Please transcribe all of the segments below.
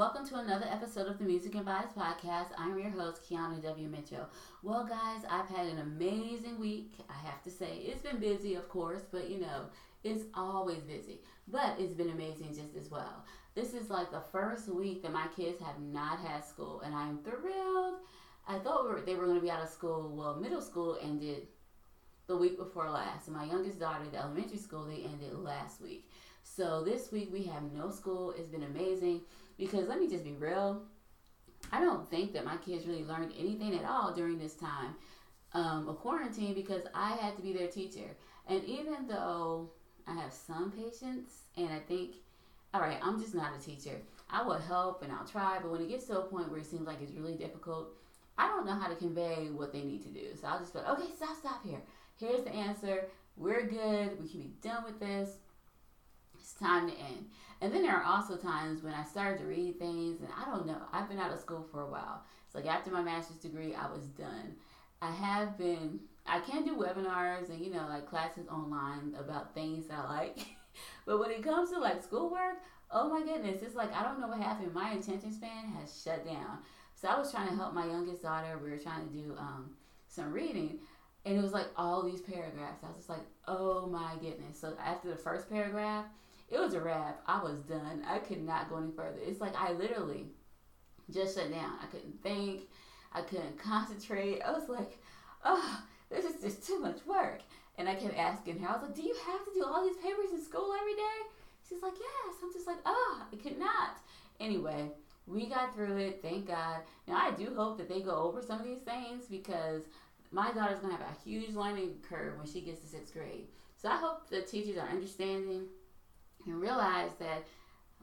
welcome to another episode of the Music and Vibes podcast. I'm your host, Kiana W. Mitchell. Well, guys, I've had an amazing week. I have to say, it's been busy, of course, but you know, it's always busy. But it's been amazing just as well. This is like the first week that my kids have not had school, and I'm thrilled. I thought we were, they were going to be out of school. Well, middle school ended the week before last. And my youngest daughter, the elementary school, they ended last week. So this week we have no school. It's been amazing because let me just be real. I don't think that my kids really learned anything at all during this time um, of quarantine because I had to be their teacher. And even though I have some patience and I think, all right, I'm just not a teacher. I will help and I'll try, but when it gets to a point where it seems like it's really difficult, I don't know how to convey what they need to do. So I'll just like, okay, stop, stop here. Here's the answer. We're good. We can be done with this it's time to end. And then there are also times when I started to read things, and I don't know, I've been out of school for a while. It's like after my master's degree, I was done. I have been, I can do webinars and, you know, like classes online about things I like. but when it comes to like schoolwork, oh my goodness, it's like I don't know what happened. My attention span has shut down. So I was trying to help my youngest daughter. We were trying to do um, some reading, and it was like all these paragraphs. I was just like, oh my goodness. So after the first paragraph, it was a wrap. I was done. I could not go any further. It's like I literally just shut down. I couldn't think. I couldn't concentrate. I was like, oh, this is just too much work. And I kept asking her, I was like, do you have to do all these papers in school every day? She's like, yes. I'm just like, oh, I could not. Anyway, we got through it. Thank God. Now, I do hope that they go over some of these things because my daughter's going to have a huge learning curve when she gets to sixth grade. So I hope the teachers are understanding and realize that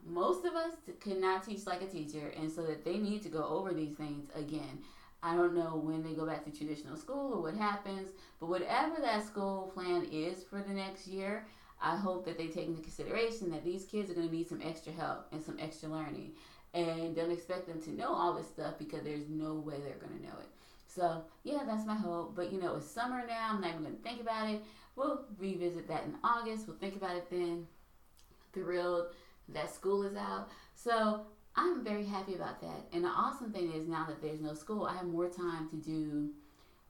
most of us could not teach like a teacher, and so that they need to go over these things again. I don't know when they go back to traditional school or what happens, but whatever that school plan is for the next year, I hope that they take into consideration that these kids are going to need some extra help and some extra learning. And don't expect them to know all this stuff because there's no way they're going to know it. So, yeah, that's my hope. But you know, it's summer now. I'm not even going to think about it. We'll revisit that in August. We'll think about it then thrilled that school is out. So I'm very happy about that. And the awesome thing is now that there's no school, I have more time to do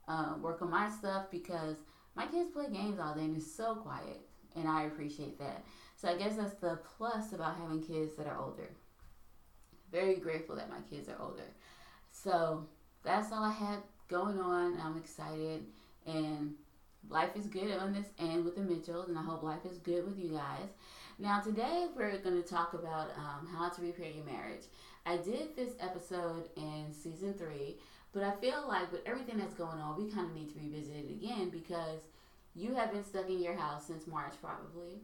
uh, work on my stuff because my kids play games all day and it's so quiet. And I appreciate that. So I guess that's the plus about having kids that are older. Very grateful that my kids are older. So that's all I had going on. I'm excited and life is good on this end with the Mitchells, and I hope life is good with you guys. Now, today we're going to talk about um, how to repair your marriage. I did this episode in season three, but I feel like with everything that's going on, we kind of need to revisit it again because you have been stuck in your house since March, probably.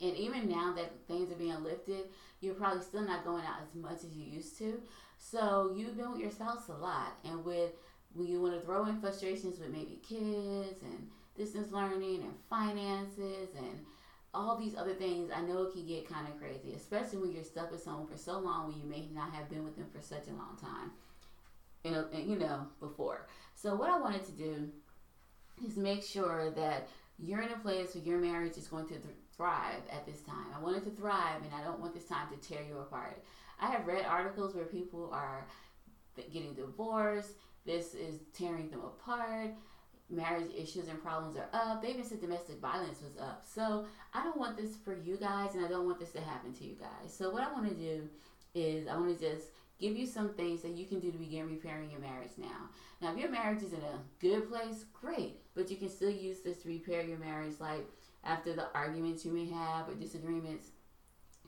And even now that things are being lifted, you're probably still not going out as much as you used to. So you've been with your spouse a lot. And with when you want to throw in frustrations with maybe kids and distance learning and finances and all these other things, I know it can get kind of crazy, especially when you're stuck with someone for so long when you may not have been with them for such a long time, you uh, know, you know, before. So what I wanted to do is make sure that you're in a place where your marriage is going to th- thrive at this time. I want it to thrive, and I don't want this time to tear you apart. I have read articles where people are getting divorced. This is tearing them apart marriage issues and problems are up. They even said domestic violence was up. So I don't want this for you guys, and I don't want this to happen to you guys. So what I want to do is I want to just give you some things that you can do to begin repairing your marriage now. Now, if your marriage is in a good place, great, but you can still use this to repair your marriage, like after the arguments you may have or disagreements.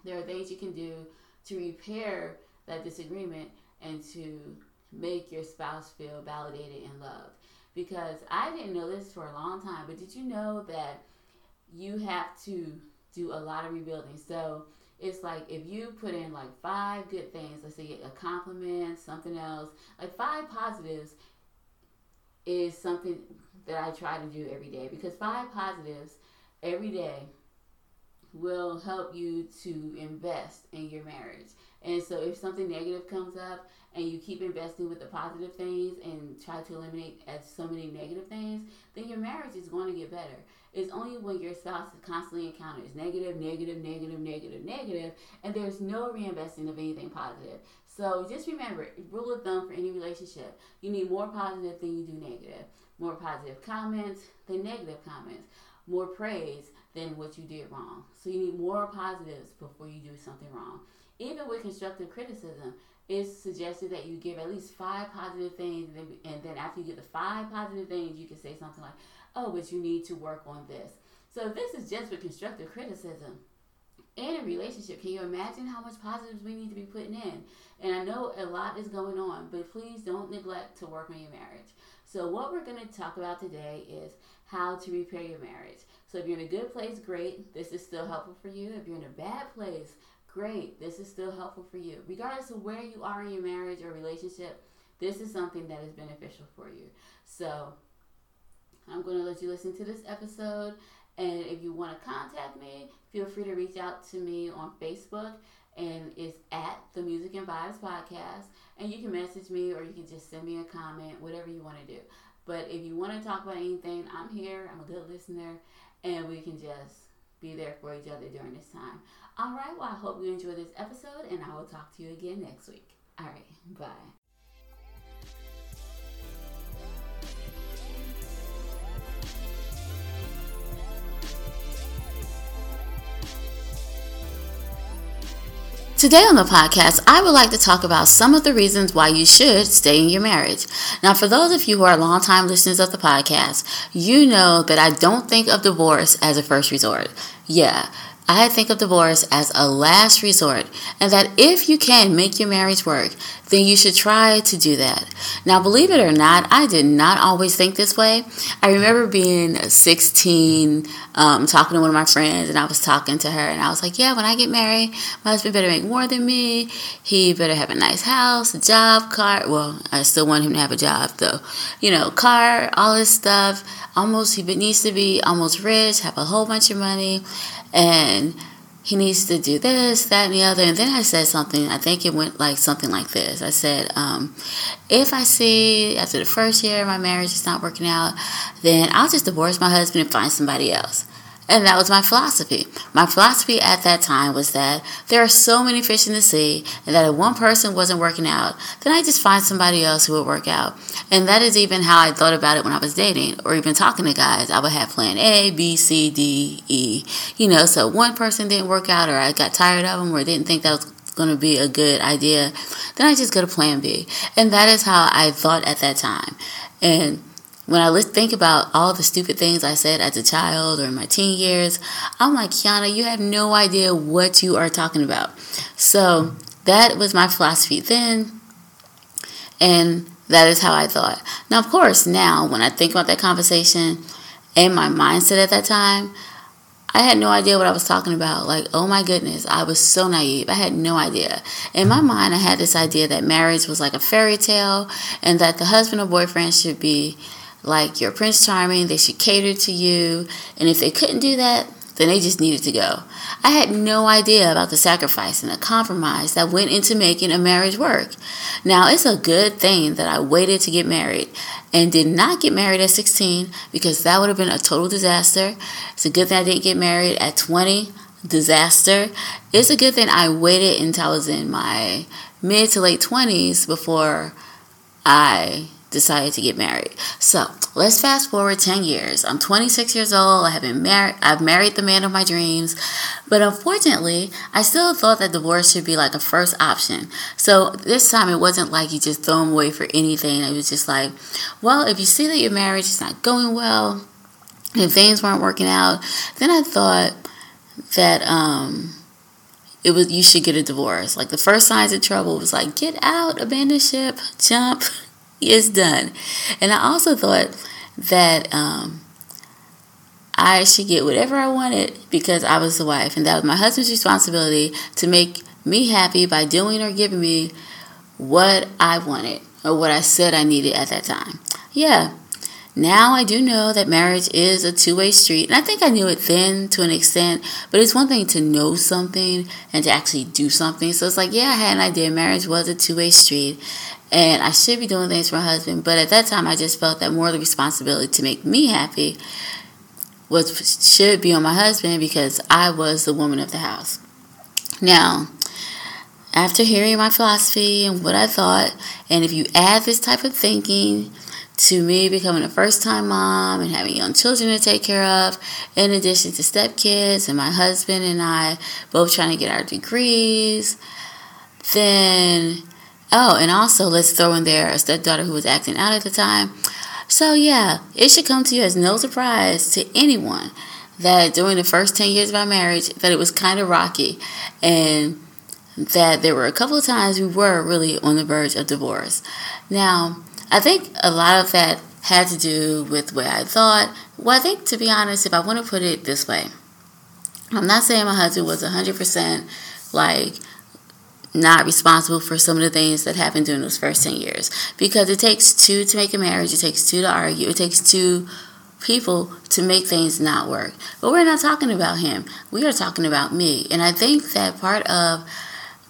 There are things you can do to repair that disagreement and to make your spouse feel validated and loved because I didn't know this for a long time, but did you know that you have to do a lot of rebuilding? So it's like if you put in like five good things, let's say a compliment, something else, like five positives is something that I try to do every day because five positives every day will help you to invest in your marriage. And so if something negative comes up and you keep investing with the positive things and try to eliminate as so many negative things, then your marriage is going to get better. It's only when your spouse is constantly encounters negative, negative, negative, negative, negative, and there's no reinvesting of anything positive. So just remember, rule of thumb for any relationship, you need more positive than you do negative. More positive comments than negative comments. More praise than what you did wrong. So you need more positives before you do something wrong. Even with constructive criticism, it's suggested that you give at least five positive things, and then, and then after you get the five positive things, you can say something like, "Oh, but you need to work on this." So this is just for constructive criticism. In a relationship, can you imagine how much positives we need to be putting in? And I know a lot is going on, but please don't neglect to work on your marriage. So, what we're going to talk about today is how to repair your marriage. So, if you're in a good place, great. This is still helpful for you. If you're in a bad place, great. This is still helpful for you. Regardless of where you are in your marriage or relationship, this is something that is beneficial for you. So, I'm going to let you listen to this episode. And if you want to contact me, feel free to reach out to me on Facebook and it's at the Music and Vibes podcast. And you can message me or you can just send me a comment, whatever you want to do. But if you want to talk about anything, I'm here. I'm a good listener, and we can just be there for each other during this time. All right. Well, I hope you enjoy this episode, and I will talk to you again next week. All right. Bye. Today on the podcast, I would like to talk about some of the reasons why you should stay in your marriage. Now, for those of you who are longtime listeners of the podcast, you know that I don't think of divorce as a first resort. Yeah, I think of divorce as a last resort, and that if you can make your marriage work, then you should try to do that. Now, believe it or not, I did not always think this way. I remember being 16, um, talking to one of my friends, and I was talking to her, and I was like, Yeah, when I get married, my husband better make more than me. He better have a nice house, a job, car. Well, I still want him to have a job, though. You know, car, all this stuff. Almost, he needs to be almost rich, have a whole bunch of money and he needs to do this, that, and the other. And then I said something, I think it went like something like this. I said, um, if I see after the first year my marriage is not working out, then I'll just divorce my husband and find somebody else. And that was my philosophy. My philosophy at that time was that there are so many fish in the sea, and that if one person wasn't working out, then I just find somebody else who would work out. And that is even how I thought about it when I was dating or even talking to guys. I would have plan A, B, C, D, E. You know, so one person didn't work out, or I got tired of them, or didn't think that was going to be a good idea, then I just go to plan B. And that is how I thought at that time. And when I think about all the stupid things I said as a child or in my teen years, I'm like, Kiana, you have no idea what you are talking about. So that was my philosophy then, and that is how I thought. Now, of course, now when I think about that conversation and my mindset at that time, I had no idea what I was talking about. Like, oh my goodness, I was so naive. I had no idea. In my mind, I had this idea that marriage was like a fairy tale and that the husband or boyfriend should be like your Prince Charming, they should cater to you. And if they couldn't do that, then they just needed to go. I had no idea about the sacrifice and the compromise that went into making a marriage work. Now, it's a good thing that I waited to get married and did not get married at 16 because that would have been a total disaster. It's a good thing I didn't get married at 20. Disaster. It's a good thing I waited until I was in my mid to late 20s before I decided to get married. So let's fast forward 10 years. I'm 26 years old. I have been married. I've married the man of my dreams. But unfortunately, I still thought that divorce should be like a first option. So this time it wasn't like you just throw them away for anything. It was just like, well, if you see that your marriage is not going well, if things weren't working out, then I thought that, um, it was you should get a divorce. Like the first signs of trouble was like get out, abandon ship, jump, is done. And I also thought that um, I should get whatever I wanted because I was the wife, and that was my husband's responsibility to make me happy by doing or giving me what I wanted or what I said I needed at that time. Yeah. Now I do know that marriage is a two way street, and I think I knew it then to an extent, but it's one thing to know something and to actually do something. So it's like, yeah, I had an idea marriage was a two way street, and I should be doing things for my husband, but at that time I just felt that more of the responsibility to make me happy was should be on my husband because I was the woman of the house. Now, after hearing my philosophy and what I thought, and if you add this type of thinking to me becoming a first time mom and having young children to take care of, in addition to stepkids and my husband and I both trying to get our degrees, then, oh, and also let's throw in there a stepdaughter who was acting out at the time. So, yeah, it should come to you as no surprise to anyone that during the first 10 years of our marriage that it was kind of rocky and that there were a couple of times we were really on the verge of divorce. Now, I think a lot of that had to do with way I thought. Well, I think, to be honest, if I want to put it this way, I'm not saying my husband was 100% like not responsible for some of the things that happened during those first 10 years because it takes two to make a marriage, it takes two to argue, it takes two people to make things not work. But we're not talking about him, we are talking about me. And I think that part of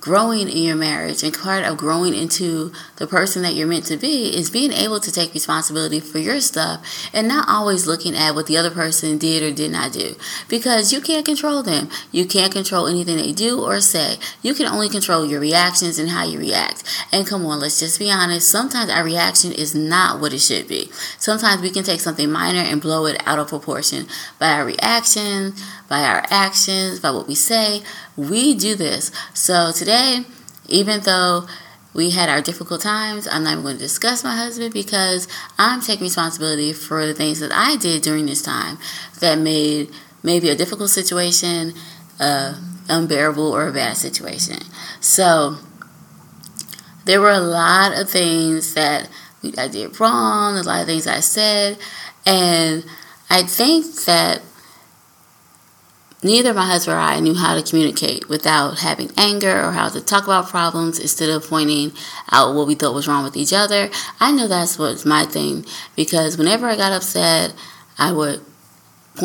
growing in your marriage and part of growing into the person that you're meant to be is being able to take responsibility for your stuff and not always looking at what the other person did or did not do because you can't control them. You can't control anything they do or say. You can only control your reactions and how you react. And come on, let's just be honest. Sometimes our reaction is not what it should be. Sometimes we can take something minor and blow it out of proportion by our reaction, by our actions, by what we say. We do this. So today, even though we had our difficult times, I'm not even going to discuss my husband because I'm taking responsibility for the things that I did during this time that made maybe a difficult situation uh, unbearable or a bad situation. So there were a lot of things that I did wrong, a lot of things I said, and I think that neither my husband or I knew how to communicate without having anger or how to talk about problems instead of pointing out what we thought was wrong with each other. I know that's what's my thing because whenever I got upset, I would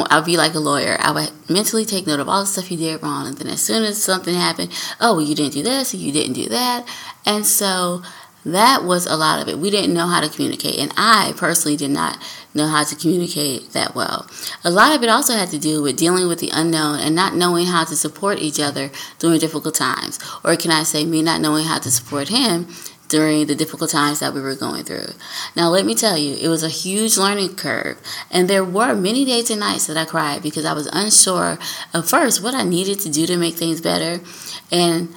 I'd be like a lawyer. I would mentally take note of all the stuff you did wrong, and then as soon as something happened, oh, well, you didn't do this, you didn't do that, and so that was a lot of it. We didn't know how to communicate, and I personally did not know how to communicate that well. A lot of it also had to do with dealing with the unknown and not knowing how to support each other during difficult times. Or can I say, me not knowing how to support him during the difficult times that we were going through. Now, let me tell you, it was a huge learning curve, and there were many days and nights that I cried because I was unsure at first what I needed to do to make things better, and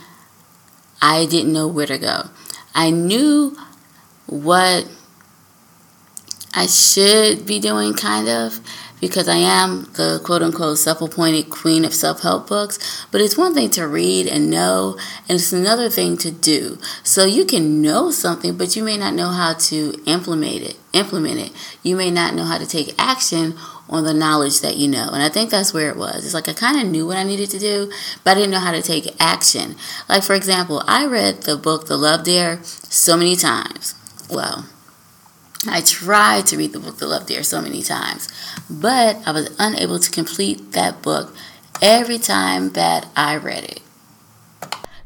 I didn't know where to go. I knew what I should be doing, kind of, because I am the quote unquote self appointed queen of self help books. But it's one thing to read and know, and it's another thing to do. So you can know something, but you may not know how to implement it. Implement it. You may not know how to take action on the knowledge that you know. And I think that's where it was. It's like I kind of knew what I needed to do, but I didn't know how to take action. Like, for example, I read the book The Love Dare so many times. Well, I tried to read the book The Love Dare so many times, but I was unable to complete that book every time that I read it.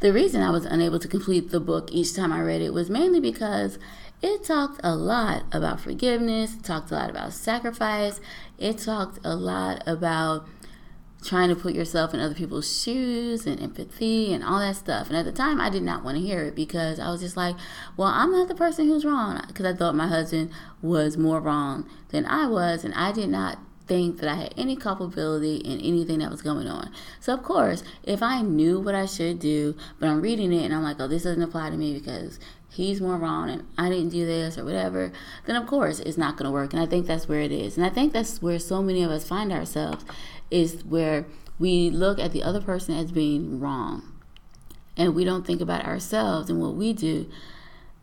The reason I was unable to complete the book each time I read it was mainly because it talked a lot about forgiveness, talked a lot about sacrifice, it talked a lot about trying to put yourself in other people's shoes and empathy and all that stuff. And at the time, I did not want to hear it because I was just like, well, I'm not the person who's wrong because I thought my husband was more wrong than I was, and I did not think that I had any culpability in anything that was going on. So, of course, if I knew what I should do, but I'm reading it and I'm like, oh, this doesn't apply to me because he's more wrong and I didn't do this or whatever, then of course it's not going to work. And I think that's where it is. And I think that's where so many of us find ourselves is where we look at the other person as being wrong and we don't think about ourselves and what we do.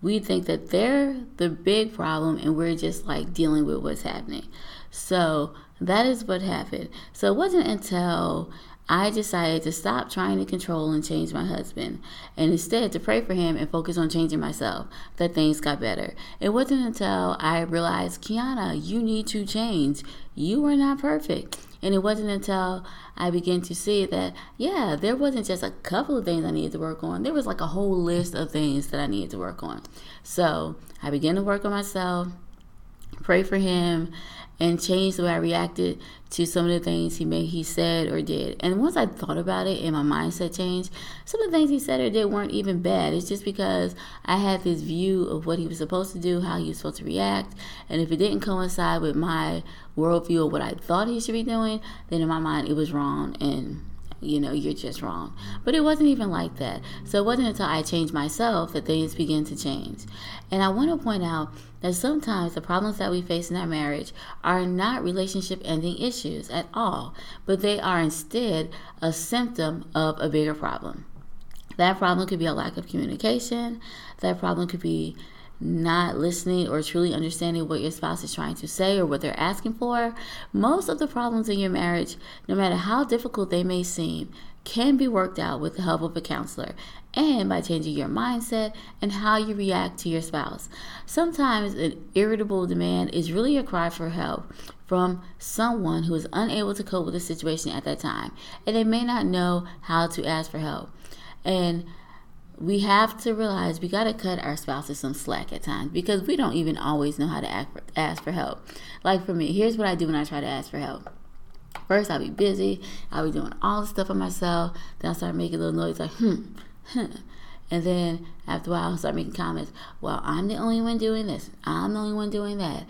We think that they're the big problem and we're just like dealing with what's happening. So that is what happened. So it wasn't until I decided to stop trying to control and change my husband and instead to pray for him and focus on changing myself that things got better. It wasn't until I realized, Kiana, you need to change. You are not perfect. And it wasn't until I began to see that, yeah, there wasn't just a couple of things I needed to work on. There was like a whole list of things that I needed to work on. So I began to work on myself, pray for him, and changed the way I reacted to some of the things he made he said or did. And once I thought about it and my mindset changed, some of the things he said or did weren't even bad. It's just because I had this view of what he was supposed to do, how he was supposed to react, and if it didn't coincide with my worldview of what I thought he should be doing, then in my mind it was wrong and you know, you're just wrong. But it wasn't even like that. So it wasn't until I changed myself that things began to change. And I want to point out that sometimes the problems that we face in our marriage are not relationship ending issues at all, but they are instead a symptom of a bigger problem. That problem could be a lack of communication, that problem could be not listening or truly understanding what your spouse is trying to say or what they're asking for. Most of the problems in your marriage, no matter how difficult they may seem, can be worked out with the help of a counselor and by changing your mindset and how you react to your spouse. Sometimes an irritable demand is really a cry for help from someone who is unable to cope with the situation at that time, and they may not know how to ask for help. And we have to realize we got to cut our spouses some slack at times because we don't even always know how to ask for, ask for help. Like for me, here's what I do when I try to ask for help. First, I'll be busy. I'll be doing all the stuff for myself. Then I'll start making little noise like, hmm, hmm. And then after a while, I'll start making comments. Well, I'm the only one doing this. I'm the only one doing that.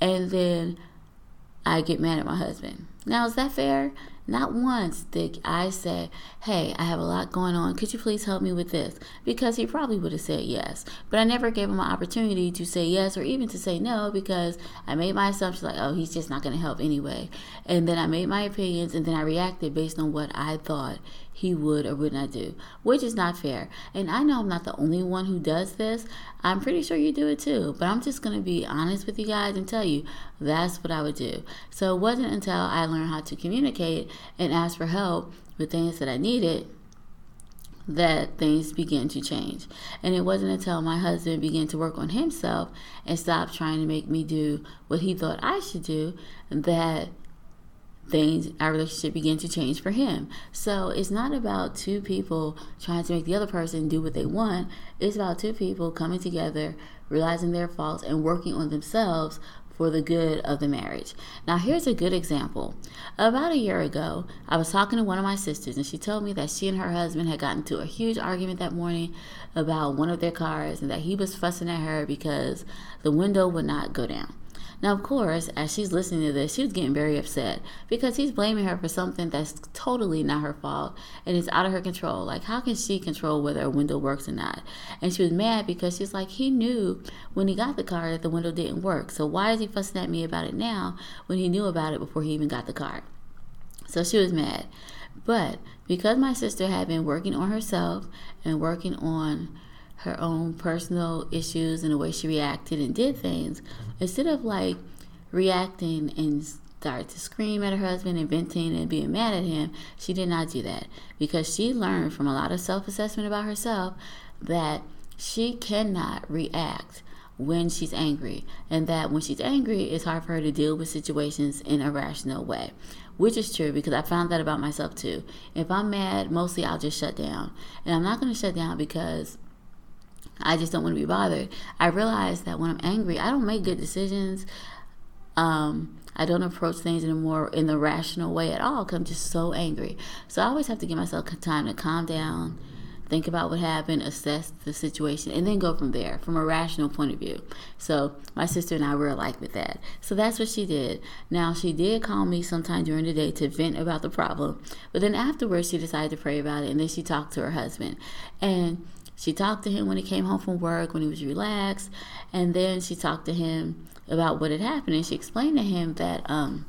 And then I get mad at my husband. Now, is that fair? Not once did I say, Hey, I have a lot going on. Could you please help me with this? Because he probably would have said yes. But I never gave him an opportunity to say yes or even to say no because I made my assumption like, oh, he's just not going to help anyway. And then I made my opinions and then I reacted based on what I thought he would or would not do, which is not fair. And I know I'm not the only one who does this. I'm pretty sure you do it too. But I'm just going to be honest with you guys and tell you that's what I would do. So it wasn't until I learned how to communicate and ask for help with things that I needed that things began to change. And it wasn't until my husband began to work on himself and stopped trying to make me do what he thought I should do that things our relationship began to change for him. So it's not about two people trying to make the other person do what they want. It's about two people coming together, realizing their faults and working on themselves for the good of the marriage. Now, here's a good example. About a year ago, I was talking to one of my sisters, and she told me that she and her husband had gotten into a huge argument that morning about one of their cars and that he was fussing at her because the window would not go down. Now, of course, as she's listening to this, she's getting very upset because he's blaming her for something that's totally not her fault and it's out of her control. Like, how can she control whether a window works or not? And she was mad because she's like, he knew when he got the car that the window didn't work. So why is he fussing at me about it now when he knew about it before he even got the car? So she was mad. But because my sister had been working on herself and working on her own personal issues and the way she reacted and did things, mm-hmm. instead of like reacting and start to scream at her husband and venting and being mad at him, she did not do that. Because she learned from a lot of self assessment about herself that she cannot react when she's angry. And that when she's angry it's hard for her to deal with situations in a rational way which is true because i found that about myself too. If i'm mad mostly i'll just shut down. And i'm not going to shut down because I just don't want to be bothered. I realize that when I'm angry, I don't make good decisions. Um, I don't approach things in a more in the rational way at all because I'm just so angry. So I always have to give myself time to calm down, think about what happened, assess the situation, and then go from there from a rational point of view. So my sister and I were alike with that. So that's what she did. Now she did call me sometime during the day to vent about the problem, but then afterwards she decided to pray about it, and then she talked to her husband, and she talked to him when he came home from work, when he was relaxed, and then she talked to him about what had happened. And she explained to him that um,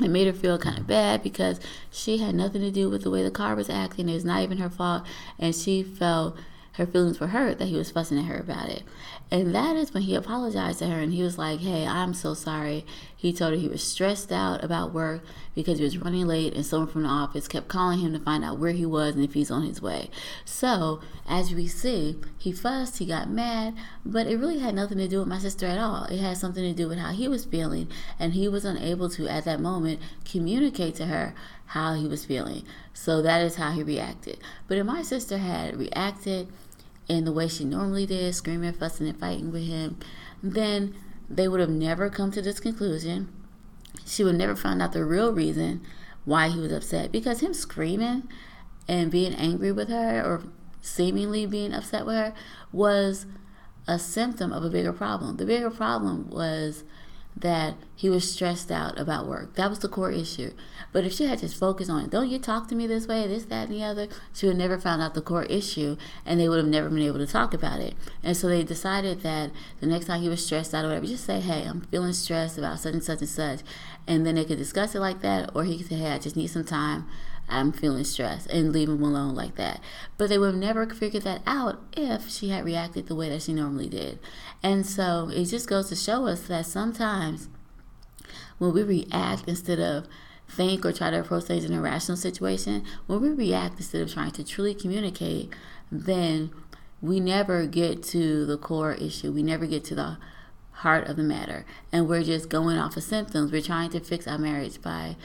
it made her feel kind of bad because she had nothing to do with the way the car was acting. It was not even her fault, and she felt her feelings were hurt that he was fussing at her about it. And that is when he apologized to her and he was like, Hey, I'm so sorry. He told her he was stressed out about work because he was running late and someone from the office kept calling him to find out where he was and if he's on his way. So, as we see, he fussed, he got mad, but it really had nothing to do with my sister at all. It had something to do with how he was feeling, and he was unable to, at that moment, communicate to her how he was feeling. So, that is how he reacted. But if my sister had reacted in the way she normally did, screaming, fussing, and fighting with him, then they would have never come to this conclusion she would never find out the real reason why he was upset because him screaming and being angry with her or seemingly being upset with her was a symptom of a bigger problem. The bigger problem was that he was stressed out about work. That was the core issue. But if she had just focused on, don't you talk to me this way, this, that, and the other, she would never found out the core issue and they would have never been able to talk about it. And so they decided that the next time he was stressed out or whatever, just say, hey, I'm feeling stressed about such and such and such. And then they could discuss it like that, or he could say, hey, I just need some time. I'm feeling stressed and leave him alone like that. But they would never figured that out if she had reacted the way that she normally did. And so it just goes to show us that sometimes when we react instead of think or try to approach things in a rational situation, when we react instead of trying to truly communicate, then we never get to the core issue. We never get to the heart of the matter. And we're just going off of symptoms. We're trying to fix our marriage by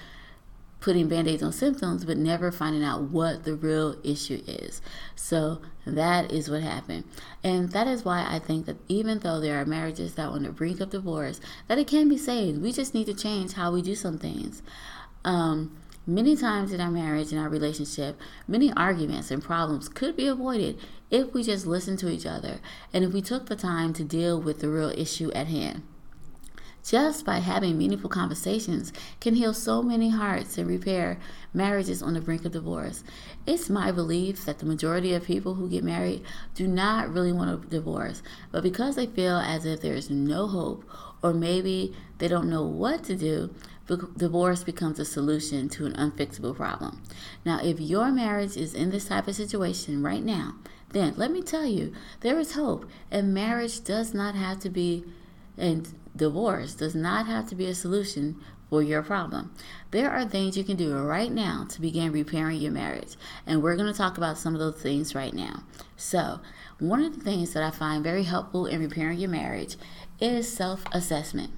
putting band aids on symptoms, but never finding out what the real issue is. So that is what happened. And that is why I think that even though there are marriages that are on the brink of divorce, that it can be saved. We just need to change how we do some things. Um, many times in our marriage, in our relationship, many arguments and problems could be avoided if we just listened to each other and if we took the time to deal with the real issue at hand. Just by having meaningful conversations can heal so many hearts and repair marriages on the brink of divorce. It's my belief that the majority of people who get married do not really want a divorce, but because they feel as if there is no hope or maybe they don't know what to do, divorce becomes a solution to an unfixable problem. Now, if your marriage is in this type of situation right now, then let me tell you, there is hope, and marriage does not have to be, and divorce does not have to be a solution for your problem. There are things you can do right now to begin repairing your marriage, and we're going to talk about some of those things right now. So, one of the things that I find very helpful in repairing your marriage is self assessment.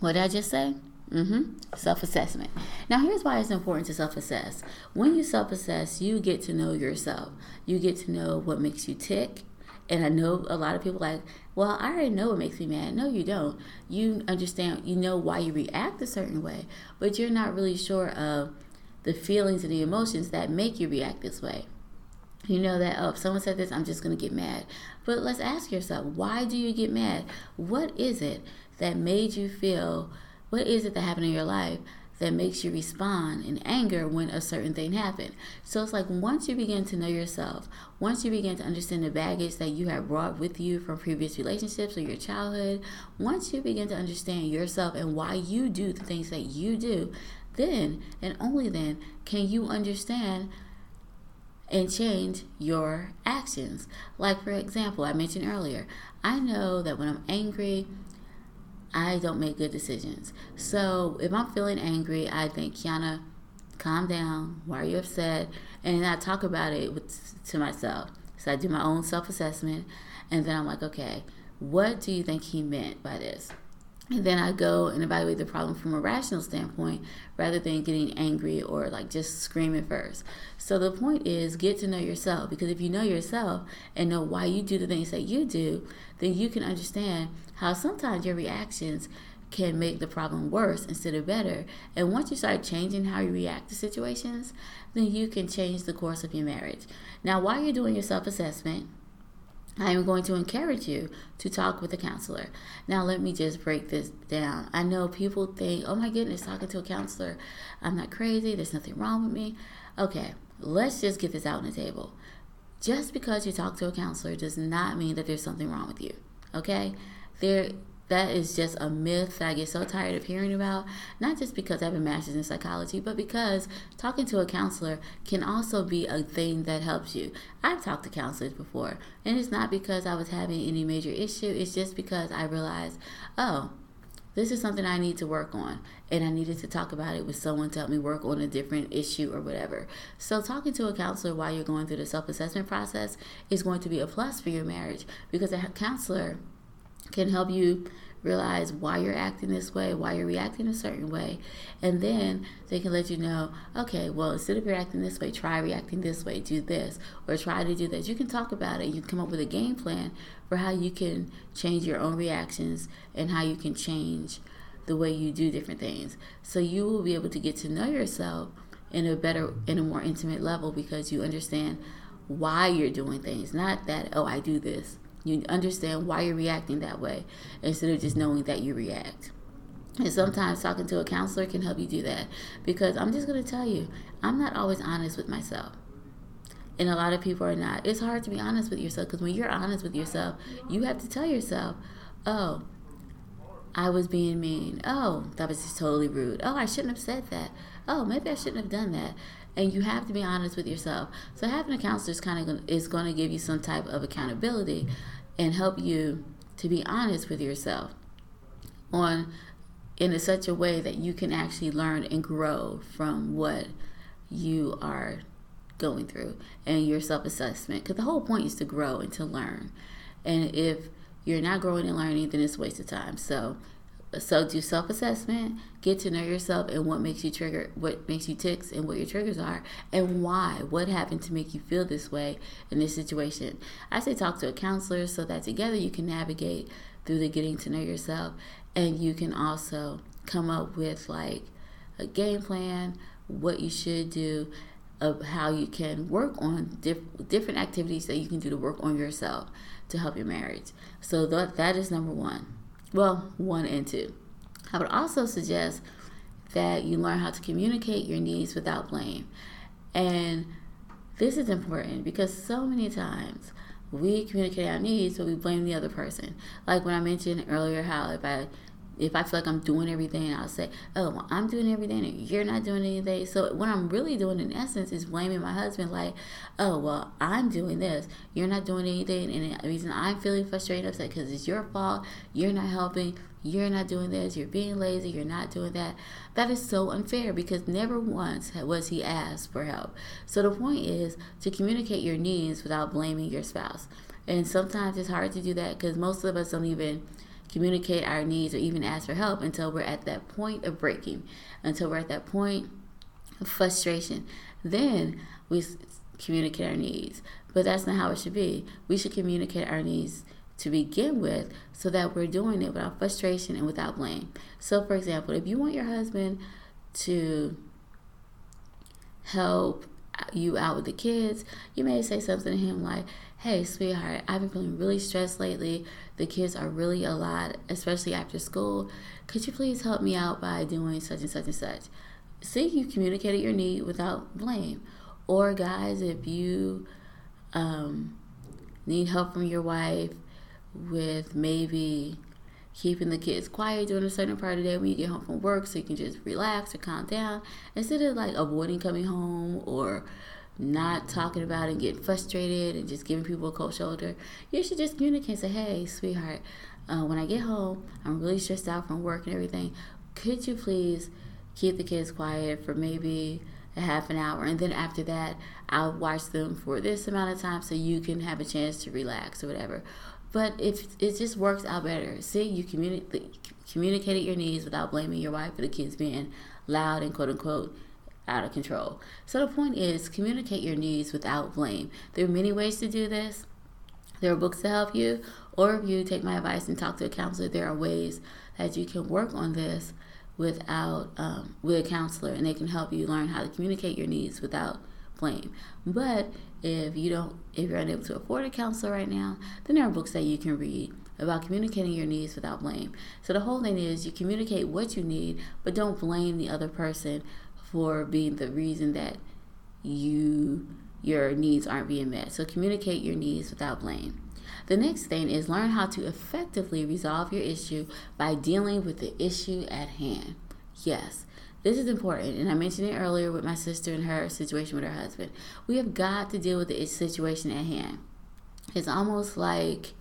What did I just say? Mm-hmm. Self assessment. Now, here's why it's important to self assess. When you self assess, you get to know yourself. You get to know what makes you tick. And I know a lot of people like, well, I already know what makes me mad. No, you don't. You understand, you know why you react a certain way, but you're not really sure of the feelings and the emotions that make you react this way. You know that, oh, if someone said this, I'm just going to get mad. But let's ask yourself, why do you get mad? What is it that made you feel what is it that happened in your life that makes you respond in anger when a certain thing happened? So it's like once you begin to know yourself, once you begin to understand the baggage that you have brought with you from previous relationships or your childhood, once you begin to understand yourself and why you do the things that you do, then and only then can you understand and change your actions. Like, for example, I mentioned earlier, I know that when I'm angry, I don't make good decisions. So if I'm feeling angry, I think, Kiana, calm down. Why are you upset? And I talk about it with, to myself. So I do my own self assessment. And then I'm like, okay, what do you think he meant by this? And then I go and evaluate the problem from a rational standpoint rather than getting angry or like just screaming first. So the point is get to know yourself because if you know yourself and know why you do the things that you do, then you can understand how sometimes your reactions can make the problem worse instead of better. And once you start changing how you react to situations, then you can change the course of your marriage. Now, while you're doing your self assessment, I am going to encourage you to talk with a counselor. Now, let me just break this down. I know people think, oh my goodness, talking to a counselor, I'm not crazy, there's nothing wrong with me. Okay, let's just get this out on the table. Just because you talk to a counselor does not mean that there's something wrong with you. Okay? There that is just a myth that I get so tired of hearing about. Not just because I have a master's in psychology, but because talking to a counselor can also be a thing that helps you. I've talked to counselors before, and it's not because I was having any major issue, it's just because I realized, oh, this is something I need to work on. And I needed to talk about it with someone to help me work on a different issue or whatever. So, talking to a counselor while you're going through the self assessment process is going to be a plus for your marriage because a counselor can help you realize why you're acting this way, why you're reacting a certain way, and then they can let you know, okay, well, instead of reacting this way, try reacting this way, do this, or try to do this. You can talk about it. You can come up with a game plan for how you can change your own reactions and how you can change the way you do different things. So you will be able to get to know yourself in a better, in a more intimate level because you understand why you're doing things, not that, oh, I do this you understand why you're reacting that way instead of just knowing that you react. And sometimes talking to a counselor can help you do that because I'm just going to tell you, I'm not always honest with myself. And a lot of people are not. It's hard to be honest with yourself because when you're honest with yourself, you have to tell yourself, oh, I was being mean. Oh, that was just totally rude. Oh, I shouldn't have said that. Oh, maybe I shouldn't have done that and you have to be honest with yourself. So having a counselor is kind of is going to give you some type of accountability and help you to be honest with yourself on in a, such a way that you can actually learn and grow from what you are going through and your self-assessment. Because the whole point is to grow and to learn. And if you're not growing and learning then it's a waste of time. So so do self-assessment get to know yourself and what makes you trigger what makes you ticks and what your triggers are and why what happened to make you feel this way in this situation. I say talk to a counselor so that together you can navigate through the getting to know yourself and you can also come up with like a game plan what you should do of how you can work on diff- different activities that you can do to work on yourself to help your marriage. So that that is number one well, one and two. I would also suggest that you learn how to communicate your needs without blame. And this is important because so many times we communicate our needs, but we blame the other person. Like when I mentioned earlier, how if I if I feel like I'm doing everything, I'll say, "Oh, well, I'm doing everything, and you're not doing anything." So what I'm really doing, in essence, is blaming my husband. Like, "Oh, well, I'm doing this, you're not doing anything, and the reason I'm feeling frustrated, upset, because it's your fault. You're not helping. You're not doing this. You're being lazy. You're not doing that." That is so unfair because never once was he asked for help. So the point is to communicate your needs without blaming your spouse. And sometimes it's hard to do that because most of us don't even communicate our needs or even ask for help until we're at that point of breaking, until we're at that point of frustration. Then we communicate our needs. But that's not how it should be. We should communicate our needs to begin with so that we're doing it without frustration and without blame. So, for example, if you want your husband to help you out with the kids, you may say something to him like, Hey, sweetheart, I've been feeling really stressed lately. The kids are really a lot, especially after school. Could you please help me out by doing such and such and such? See, you communicated your need without blame. Or, guys, if you um, need help from your wife with maybe keeping the kids quiet during a certain part of the day when you get home from work so you can just relax or calm down instead of like avoiding coming home or not talking about and getting frustrated and just giving people a cold shoulder, you should just communicate and say, hey, sweetheart, uh, when I get home, I'm really stressed out from work and everything. Could you please keep the kids quiet for maybe a half an hour? And then after that, I'll watch them for this amount of time so you can have a chance to relax or whatever. But if it just works out better, see, you communi- communicated your needs without blaming your wife for the kids being loud and quote unquote out of control. So the point is communicate your needs without blame. There are many ways to do this. There are books to help you, or if you take my advice and talk to a counselor, there are ways that you can work on this without um, with a counselor, and they can help you learn how to communicate your needs without blame. But if you don't, if you're unable to afford a counselor right now, then there are books that you can read about communicating your needs without blame. So the whole thing is you communicate what you need, but don't blame the other person for being the reason that you your needs aren't being met. So communicate your needs without blame. The next thing is learn how to effectively resolve your issue by dealing with the issue at hand. Yes, this is important, and I mentioned it earlier with my sister and her situation with her husband. We have got to deal with the situation at hand. It's almost like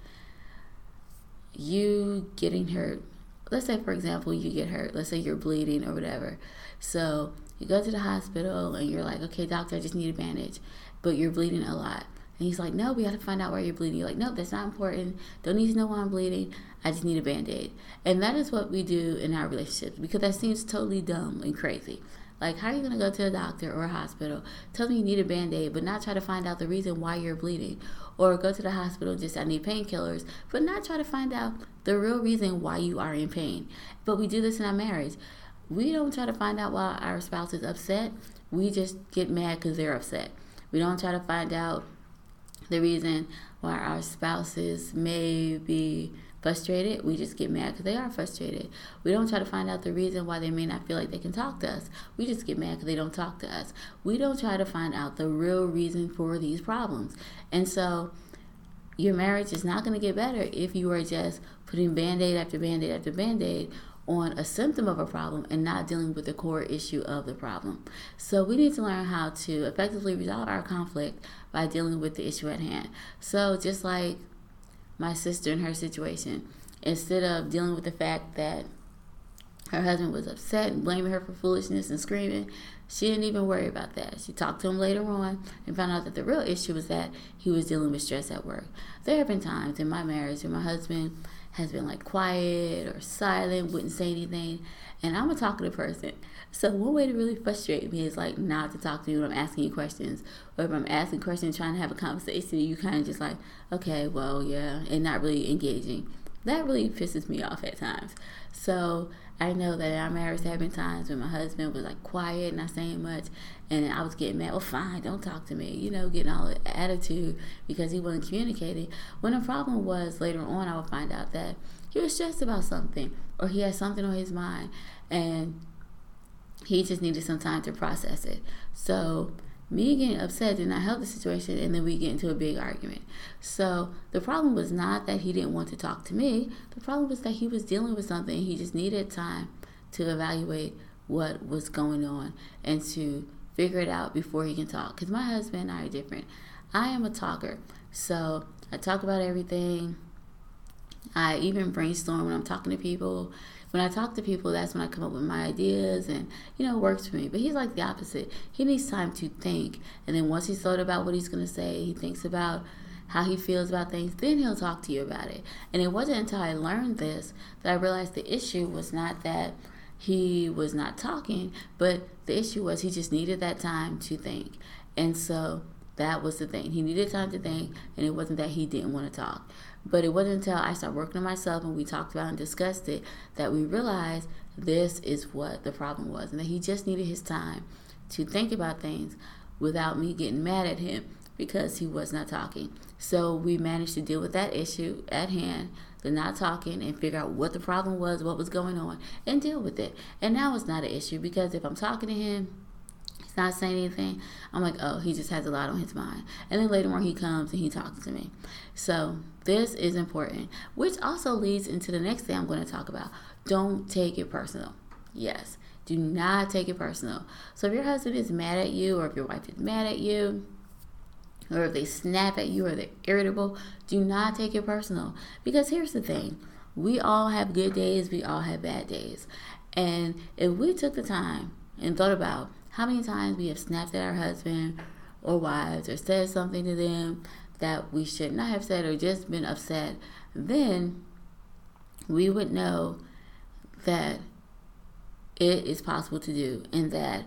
you getting hurt. Let's say, for example, you get hurt. Let's say you're bleeding or whatever. So you go to the hospital and you're like, okay, doctor, I just need a bandage, but you're bleeding a lot. And he's like, no, we got to find out why you're bleeding. You're like, no, that's not important. Don't need to know why I'm bleeding. I just need a band aid. And that is what we do in our relationships because that seems totally dumb and crazy. Like, how are you going to go to a doctor or a hospital, tell me you need a band aid, but not try to find out the reason why you're bleeding? Or go to the hospital just, I need painkillers, but not try to find out the real reason why you are in pain. But we do this in our marriage. We don't try to find out why our spouse is upset. We just get mad because they're upset. We don't try to find out the reason why our spouses may be frustrated, we just get mad because they are frustrated. We don't try to find out the reason why they may not feel like they can talk to us. We just get mad because they don't talk to us. We don't try to find out the real reason for these problems. And so your marriage is not going to get better if you are just putting band aid after band aid after band aid on a symptom of a problem and not dealing with the core issue of the problem. So we need to learn how to effectively resolve our conflict by dealing with the issue at hand. So just like my sister in her situation, instead of dealing with the fact that her husband was upset and blaming her for foolishness and screaming, she didn't even worry about that. She talked to him later on and found out that the real issue was that he was dealing with stress at work. There have been times in my marriage where my husband has been like quiet or silent, wouldn't say anything, and I'm a talkative person. So one way to really frustrate me is like not to talk to you when I'm asking you questions, or if I'm asking questions, trying to have a conversation, you kind of just like, okay, well, yeah, and not really engaging. That really pisses me off at times. So I know that in our marriage there have been times when my husband was like quiet, not saying much, and I was getting mad. Well, fine, don't talk to me. You know, getting all the attitude because he wasn't communicating. When the problem was later on, I would find out that he was stressed about something or he had something on his mind, and he just needed some time to process it. So me getting upset did not help the situation, and then we get into a big argument. So the problem was not that he didn't want to talk to me. The problem was that he was dealing with something. He just needed time to evaluate what was going on and to figure it out before he can talk. Because my husband and I are different. I am a talker, so I talk about everything. I even brainstorm when I'm talking to people when I talk to people, that's when I come up with my ideas and, you know, it works for me. But he's like the opposite. He needs time to think. And then once he's thought about what he's going to say, he thinks about how he feels about things, then he'll talk to you about it. And it wasn't until I learned this that I realized the issue was not that he was not talking, but the issue was he just needed that time to think. And so that was the thing. He needed time to think, and it wasn't that he didn't want to talk. But it wasn't until I started working on myself and we talked about and discussed it that we realized this is what the problem was and that he just needed his time to think about things without me getting mad at him because he was not talking. So we managed to deal with that issue at hand, the not talking, and figure out what the problem was, what was going on, and deal with it. And now it's not an issue because if I'm talking to him, he's not saying anything, I'm like, oh, he just has a lot on his mind. And then later on, he comes and he talks to me. So this is important, which also leads into the next thing I'm going to talk about. Don't take it personal. Yes, do not take it personal. So if your husband is mad at you, or if your wife is mad at you, or if they snap at you or they're irritable, do not take it personal. Because here's the thing we all have good days, we all have bad days. And if we took the time and thought about how many times we have snapped at our husband or wives or said something to them that we should not have said or just been upset, then we would know that it is possible to do and that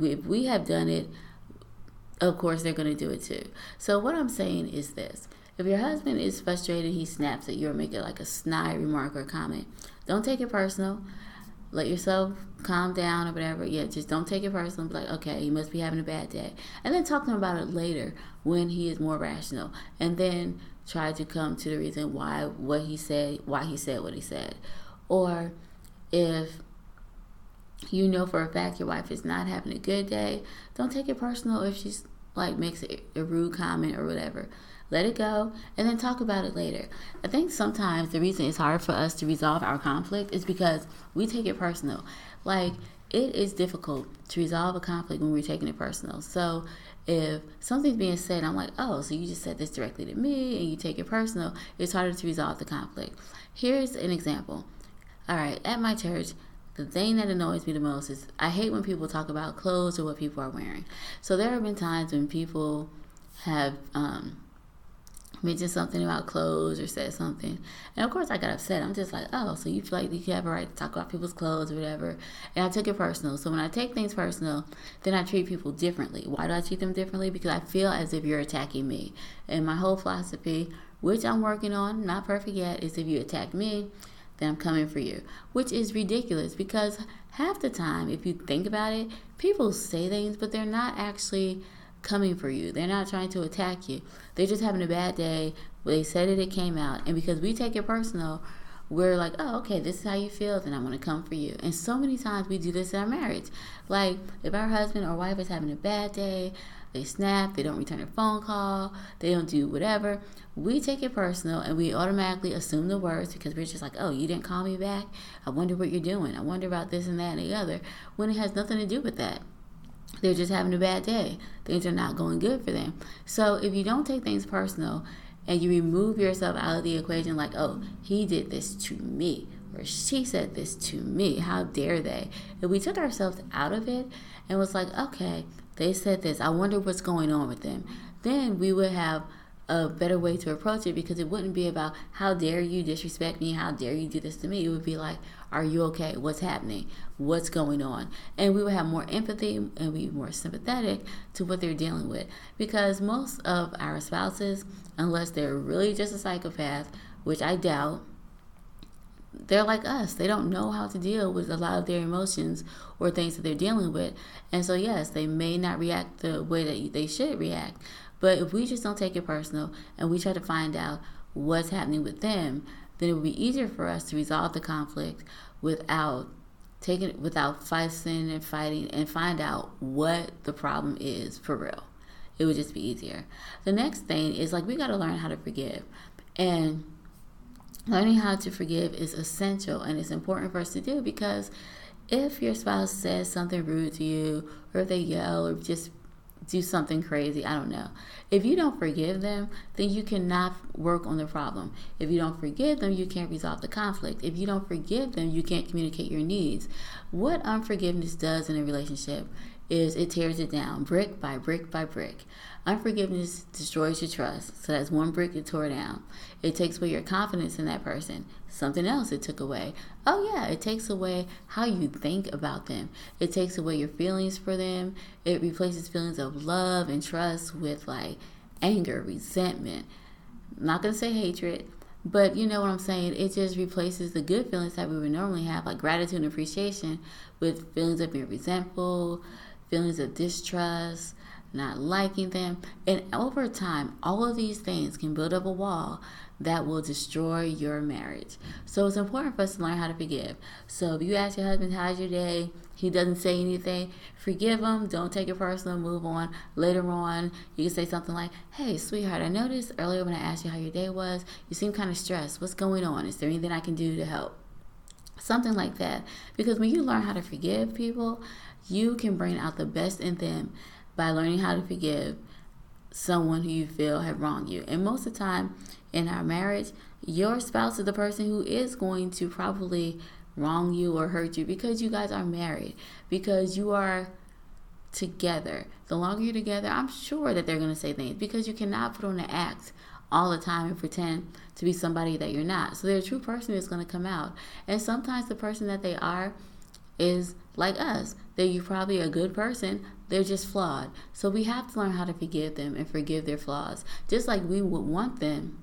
if we have done it, of course they're going to do it too. So what I'm saying is this. If your husband is frustrated, he snaps at you or make it like a snide remark or comment. Don't take it personal. Let yourself calm down or whatever. Yeah, just don't take it personal. Be like, okay, he must be having a bad day. And then talk to him about it later when he is more rational. And then try to come to the reason why what he said, why he said what he said. Or if you know for a fact your wife is not having a good day, don't take it personal if she's like makes a rude comment or whatever. Let it go and then talk about it later. I think sometimes the reason it's hard for us to resolve our conflict is because we take it personal. Like it is difficult to resolve a conflict when we're taking it personal. So if something's being said, I'm like, oh, so you just said this directly to me and you take it personal, it's harder to resolve the conflict. Here's an example. All right, at my church, the thing that annoys me the most is I hate when people talk about clothes or what people are wearing. So there have been times when people have um, mentioned something about clothes or said something. And of course, I got upset. I'm just like, oh, so you feel like you have a right to talk about people's clothes or whatever. And I took it personal. So when I take things personal, then I treat people differently. Why do I treat them differently? Because I feel as if you're attacking me. And my whole philosophy, which I'm working on, not perfect yet, is if you attack me, then I'm coming for you. Which is ridiculous because half the time, if you think about it, people say things, but they're not actually coming for you. They're not trying to attack you. They're just having a bad day. They said it, it came out. And because we take it personal, we're like, oh, okay, this is how you feel, then I'm to come for you. And so many times we do this in our marriage. Like, if our husband or wife is having a bad day, they snap, they don't return a phone call, they don't do whatever, we take it personal and we automatically assume the worst because we're just like, oh, you didn't call me back? I wonder what you're doing. I wonder about this and that and the other, when it has nothing to do with that. They're just having a bad day. Things are not going good for them. So if you don't take things personal and you remove yourself out of the equation, like, oh, he did this to me, or she said this to me, how dare they? If we took ourselves out of it and was like, okay, they said this, I wonder what's going on with them, then we would have a better way to approach it because it wouldn't be about how dare you disrespect me, how dare you do this to me. It would be like, are you okay? What's happening? What's going on? And we would have more empathy and be more sympathetic to what they're dealing with. Because most of our spouses, unless they're really just a psychopath, which I doubt, they're like us. They don't know how to deal with a lot of their emotions or things that they're dealing with. And so, yes, they may not react the way that they should react. But if we just don't take it personal and we try to find out what's happening with them, then it would be easier for us to resolve the conflict without taking without fussing and fighting and find out what the problem is for real. It would just be easier. The next thing is like we got to learn how to forgive. And learning how to forgive is essential and it's important for us to do because if your spouse says something rude to you or if they yell or just do something crazy, I don't know. If you don't forgive them, then you cannot work on the problem. If you don't forgive them, you can't resolve the conflict. If you don't forgive them, you can't communicate your needs. What unforgiveness does in a relationship is it tears it down brick by brick by brick. Unforgiveness destroys your trust. So that's one brick it tore down. It takes away your confidence in that person. Something else it took away. Oh, yeah, it takes away how you think about them. It takes away your feelings for them. It replaces feelings of love and trust with like anger, resentment. I'm not going to say hatred, but you know what I'm saying? It just replaces the good feelings that we would normally have, like gratitude and appreciation, with feelings of being resentful, feelings of distrust, not liking them. And over time, all of these things can build up a wall that will destroy your marriage. So it's important for us to learn how to forgive. So if you ask your husband, How's your day? He doesn't say anything, forgive him. Don't take it personal. Move on. Later on, you can say something like, Hey, sweetheart, I noticed earlier when I asked you how your day was, you seem kind of stressed. What's going on? Is there anything I can do to help? Something like that. Because when you learn how to forgive people, you can bring out the best in them by learning how to forgive someone who you feel have wronged you. And most of the time, in our marriage, your spouse is the person who is going to probably wrong you or hurt you because you guys are married, because you are together. The longer you're together, I'm sure that they're going to say things because you cannot put on an act all the time and pretend to be somebody that you're not. So their true person is going to come out. And sometimes the person that they are is like us. That you're probably a good person, they're just flawed. So we have to learn how to forgive them and forgive their flaws. Just like we would want them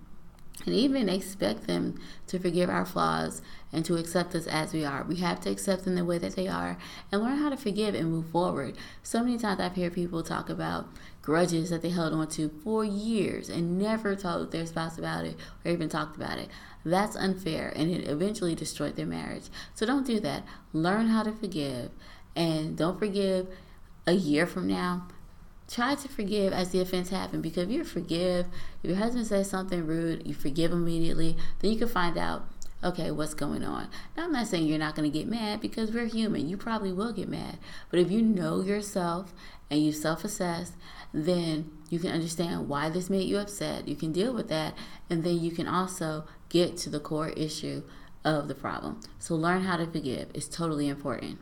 and even expect them to forgive our flaws and to accept us as we are. We have to accept them the way that they are and learn how to forgive and move forward. So many times I've heard people talk about grudges that they held on to for years and never told their spouse about it or even talked about it. That's unfair and it eventually destroyed their marriage. So don't do that. Learn how to forgive and don't forgive a year from now try to forgive as the offense happened because if you forgive, if your husband says something rude, you forgive immediately, then you can find out okay, what's going on? Now, I'm not saying you're not going to get mad because we're human. You probably will get mad. But if you know yourself and you self assess, then you can understand why this made you upset. You can deal with that. And then you can also get to the core issue of the problem. So, learn how to forgive. It's totally important.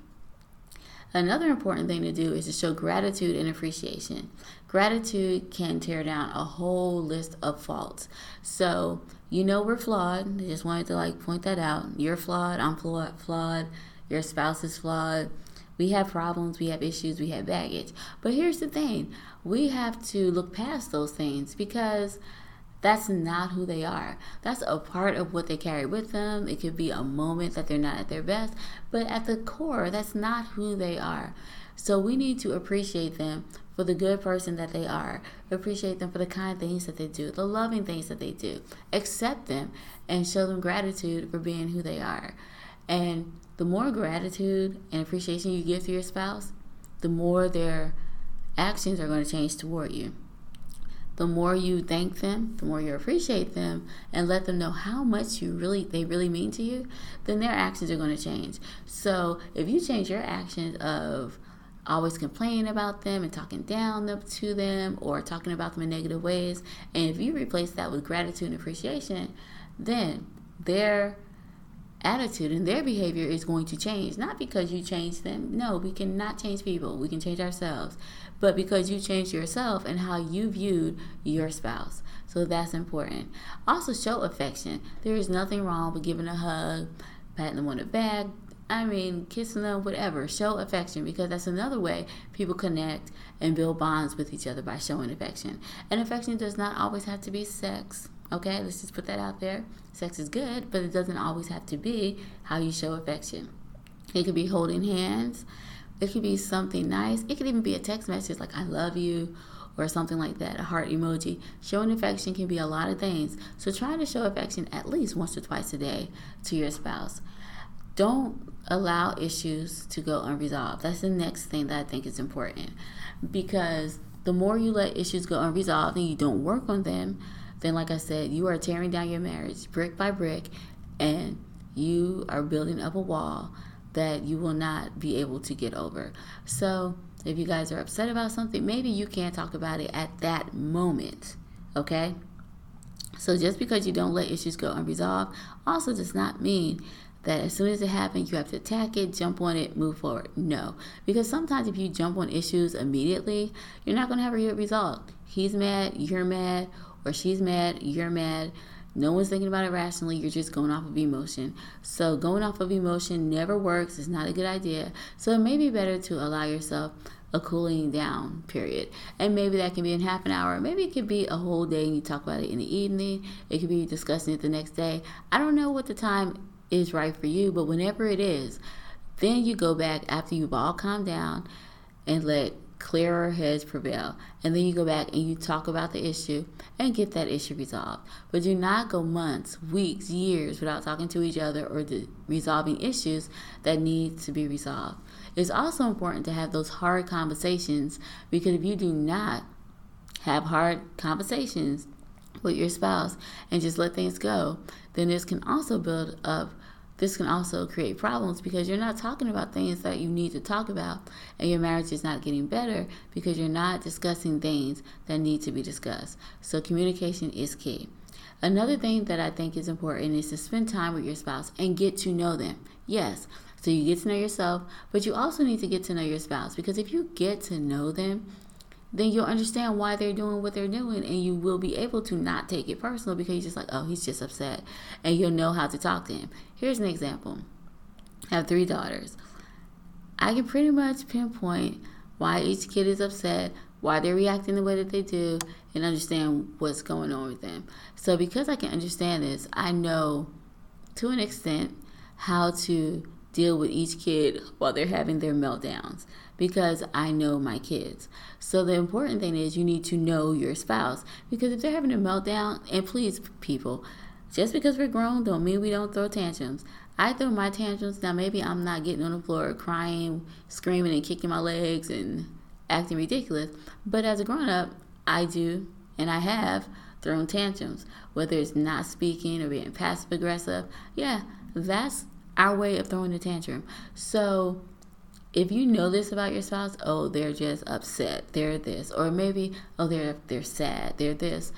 Another important thing to do is to show gratitude and appreciation. Gratitude can tear down a whole list of faults. So, you know we're flawed. I just wanted to like point that out. You're flawed, I'm flawed, flawed, your spouse is flawed. We have problems, we have issues, we have baggage. But here's the thing. We have to look past those things because that's not who they are. That's a part of what they carry with them. It could be a moment that they're not at their best, but at the core, that's not who they are. So we need to appreciate them for the good person that they are. Appreciate them for the kind things that they do, the loving things that they do. Accept them and show them gratitude for being who they are. And the more gratitude and appreciation you give to your spouse, the more their actions are going to change toward you the more you thank them, the more you appreciate them, and let them know how much you really they really mean to you, then their actions are going to change. So if you change your actions of always complaining about them and talking down to them or talking about them in negative ways, and if you replace that with gratitude and appreciation, then their attitude and their behavior is going to change. Not because you change them. No, we cannot change people. We can change ourselves but because you changed yourself and how you viewed your spouse. So that's important. Also, show affection. There is nothing wrong with giving a hug, patting them on the back. I mean, kissing them, whatever. Show affection because that's another way people connect and build bonds with each other by showing affection. And affection does not always have to be sex. Okay, let's just put that out there. Sex is good, but it doesn't always have to be how you show affection. It could be holding hands. It could be something nice. It could even be a text message like, I love you, or something like that, a heart emoji. Showing affection can be a lot of things. So try to show affection at least once or twice a day to your spouse. Don't allow issues to go unresolved. That's the next thing that I think is important. Because the more you let issues go unresolved and you don't work on them, then, like I said, you are tearing down your marriage brick by brick and you are building up a wall that you will not be able to get over. So, if you guys are upset about something, maybe you can't talk about it at that moment, okay? So, just because you don't let issues go unresolved also does not mean that as soon as it happens, you have to attack it, jump on it, move forward. No, because sometimes if you jump on issues immediately, you're not going to have a good result. He's mad, you're mad, or she's mad, you're mad no one's thinking about it rationally. You're just going off of emotion. So, going off of emotion never works. It's not a good idea. So, it may be better to allow yourself a cooling down period. And maybe that can be in half an hour. Maybe it could be a whole day and you talk about it in the evening. It could be discussing it the next day. I don't know what the time is right for you, but whenever it is, then you go back after you've all calmed down and let clearer heads prevail. And then you go back and you talk about the issue and get that issue resolved. But do not go months, weeks, years without talking to each other or resolving issues that need to be resolved. It's also important to have those hard conversations because if you do not have hard conversations with your spouse and just let things go, then this can also build up this can also create problems because you're not talking about things that you need to talk about and your marriage is not getting better because you're not discussing things that need to be discussed. So communication is key. Another thing that I think is important is to spend time with your spouse and get to know them. Yes, so you get to know yourself, but you also need to get to know your spouse because if you get to know them, then you'll understand why they're doing what they're doing and you will be able to not take it personal because you're just like, oh, he's just upset. And you'll know how to talk to him. Here's an example I have three daughters. I can pretty much pinpoint why each kid is upset, why they're reacting the way that they do, and understand what's going on with them. So, because I can understand this, I know to an extent how to deal with each kid while they're having their meltdowns because I know my kids. So the important thing is you need to know your spouse because if they're having a meltdown, and please, people, just because we're grown don't mean we don't throw tantrums. I throw my tantrums. Now maybe I'm not getting on the floor crying, screaming, and kicking my legs and acting ridiculous. But as a grown up, I do and I have thrown tantrums, whether it's not speaking or being passive aggressive. Yeah, that's our way of throwing a tantrum. So if you know this about your spouse, oh, they're just upset, they're this, or maybe oh, they're they're sad, they're this.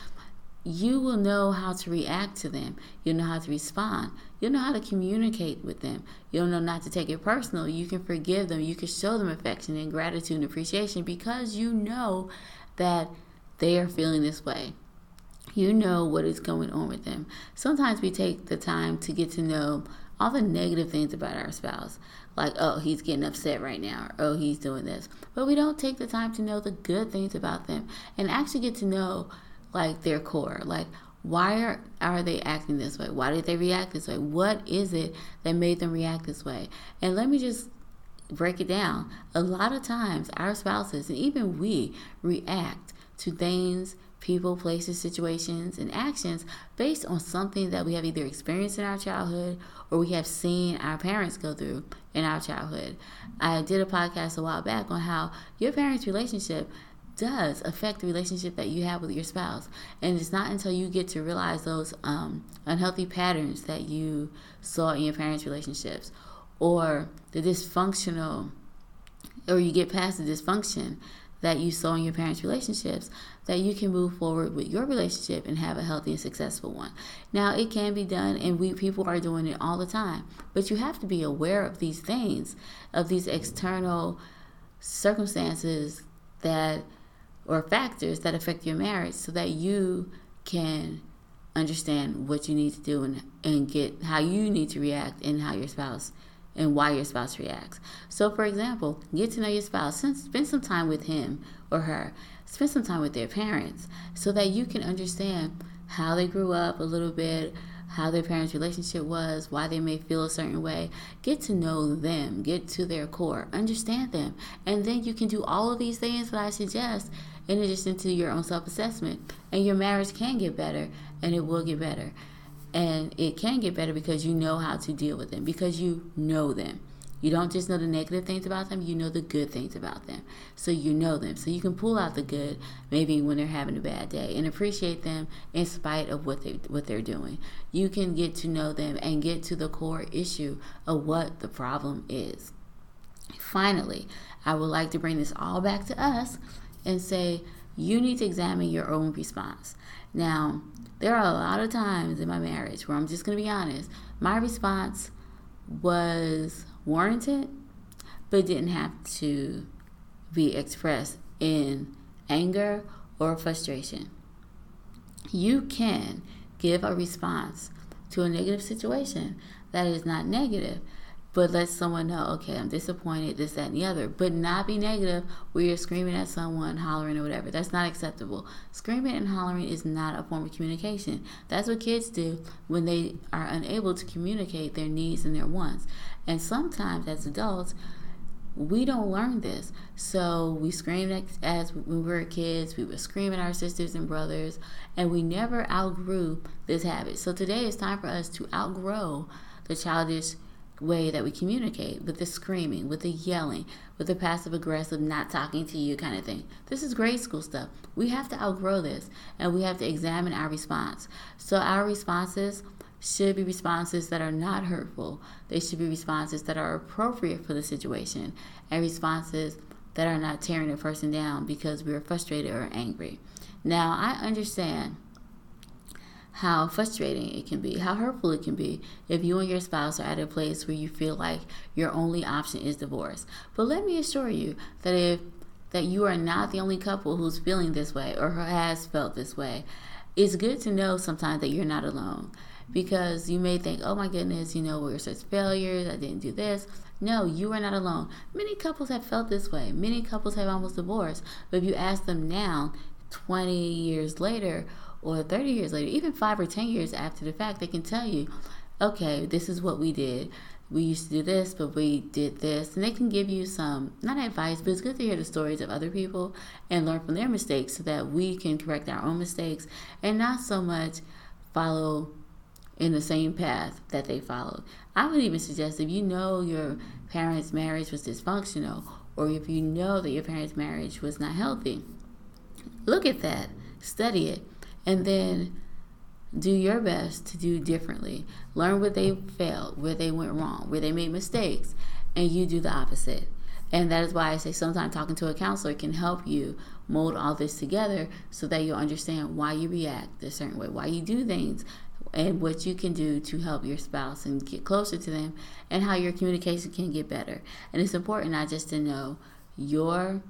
You will know how to react to them. You'll know how to respond. You'll know how to communicate with them. You'll know not to take it personal. You can forgive them. You can show them affection and gratitude and appreciation because you know that they are feeling this way. You know what is going on with them. Sometimes we take the time to get to know all the negative things about our spouse like, oh, he's getting upset right now, or oh, he's doing this. But we don't take the time to know the good things about them and actually get to know like their core. Like, why are, are they acting this way? Why did they react this way? What is it that made them react this way? And let me just break it down. A lot of times, our spouses and even we react to things, people, places, situations, and actions based on something that we have either experienced in our childhood or we have seen our parents go through in our childhood. I did a podcast a while back on how your parents' relationship does affect the relationship that you have with your spouse. And it's not until you get to realize those um, unhealthy patterns that you saw in your parents' relationships or the dysfunctional, or you get past the dysfunction that you saw in your parents' relationships that you can move forward with your relationship and have a healthy and successful one. Now, it can be done, and we people are doing it all the time, but you have to be aware of these things, of these external circumstances that or factors that affect your marriage so that you can understand what you need to do and, and get how you need to react and how your spouse and why your spouse reacts. So, for example, get to know your spouse, spend some time with him or her spend some time with their parents so that you can understand how they grew up a little bit, how their parents' relationship was, why they may feel a certain way. Get to know them, get to their core, understand them. And then you can do all of these things that I suggest in addition to your own self assessment. And your marriage can get better and it will get better. And it can get better because you know how to deal with them, because you know them. You don't just know the negative things about them, you know the good things about them. So you know them. So you can pull out the good maybe when they're having a bad day and appreciate them in spite of what they what they're doing. You can get to know them and get to the core issue of what the problem is. Finally, I would like to bring this all back to us and say you need to examine your own response. Now, there are a lot of times in my marriage where I'm just going to be honest, my response was warranted, but didn't have to be expressed in anger or frustration. You can give a response to a negative situation that is not negative, but let someone know, okay, I'm disappointed, this, that, and the other, but not be negative where you're screaming at someone, hollering, or whatever. That's not acceptable. Screaming and hollering is not a form of communication. That's what kids do when they are unable to communicate their needs and their wants. And sometimes as adults, we don't learn this. So we screamed as when we were kids, we would scream at our sisters and brothers, and we never outgrew this habit. So today it's time for us to outgrow the childish way that we communicate with the screaming, with the yelling, with the passive aggressive, not talking to you kind of thing. This is grade school stuff. We have to outgrow this and we have to examine our response. So our responses should be responses that are not hurtful. They should be responses that are appropriate for the situation and responses that are not tearing a person down because we are frustrated or angry. Now, I understand how frustrating it can be, how hurtful it can be if you and your spouse are at a place where you feel like your only option is divorce. But let me assure you that if that you are not the only couple who's feeling this way or has felt this way, it's good to know sometimes that you're not alone because you may think, oh my goodness, you know, we're such failures, I didn't do this. No, you are not alone. Many couples have felt this way. Many couples have almost divorced. But if you ask them now, 20 years later, or 30 years later, even five or 10 years after the fact, they can tell you, okay, this is what we did. We used to do this, but we did this. And they can give you some, not advice, but it's good to hear the stories of other people and learn from their mistakes so that we can correct our own mistakes and not so much follow in the same path that they followed. I would even suggest if you know your parents' marriage was dysfunctional or if you know that your parents' marriage was not healthy, look at that, study it, and then do your best to do differently. Learn where they failed, where they went wrong, where they made mistakes, and you do the opposite. And that is why I say sometimes talking to a counselor can help you mold all this together so that you'll understand why you react a certain way, why you do things, and what you can do to help your spouse and get closer to them, and how your communication can get better. And it's important not just to know your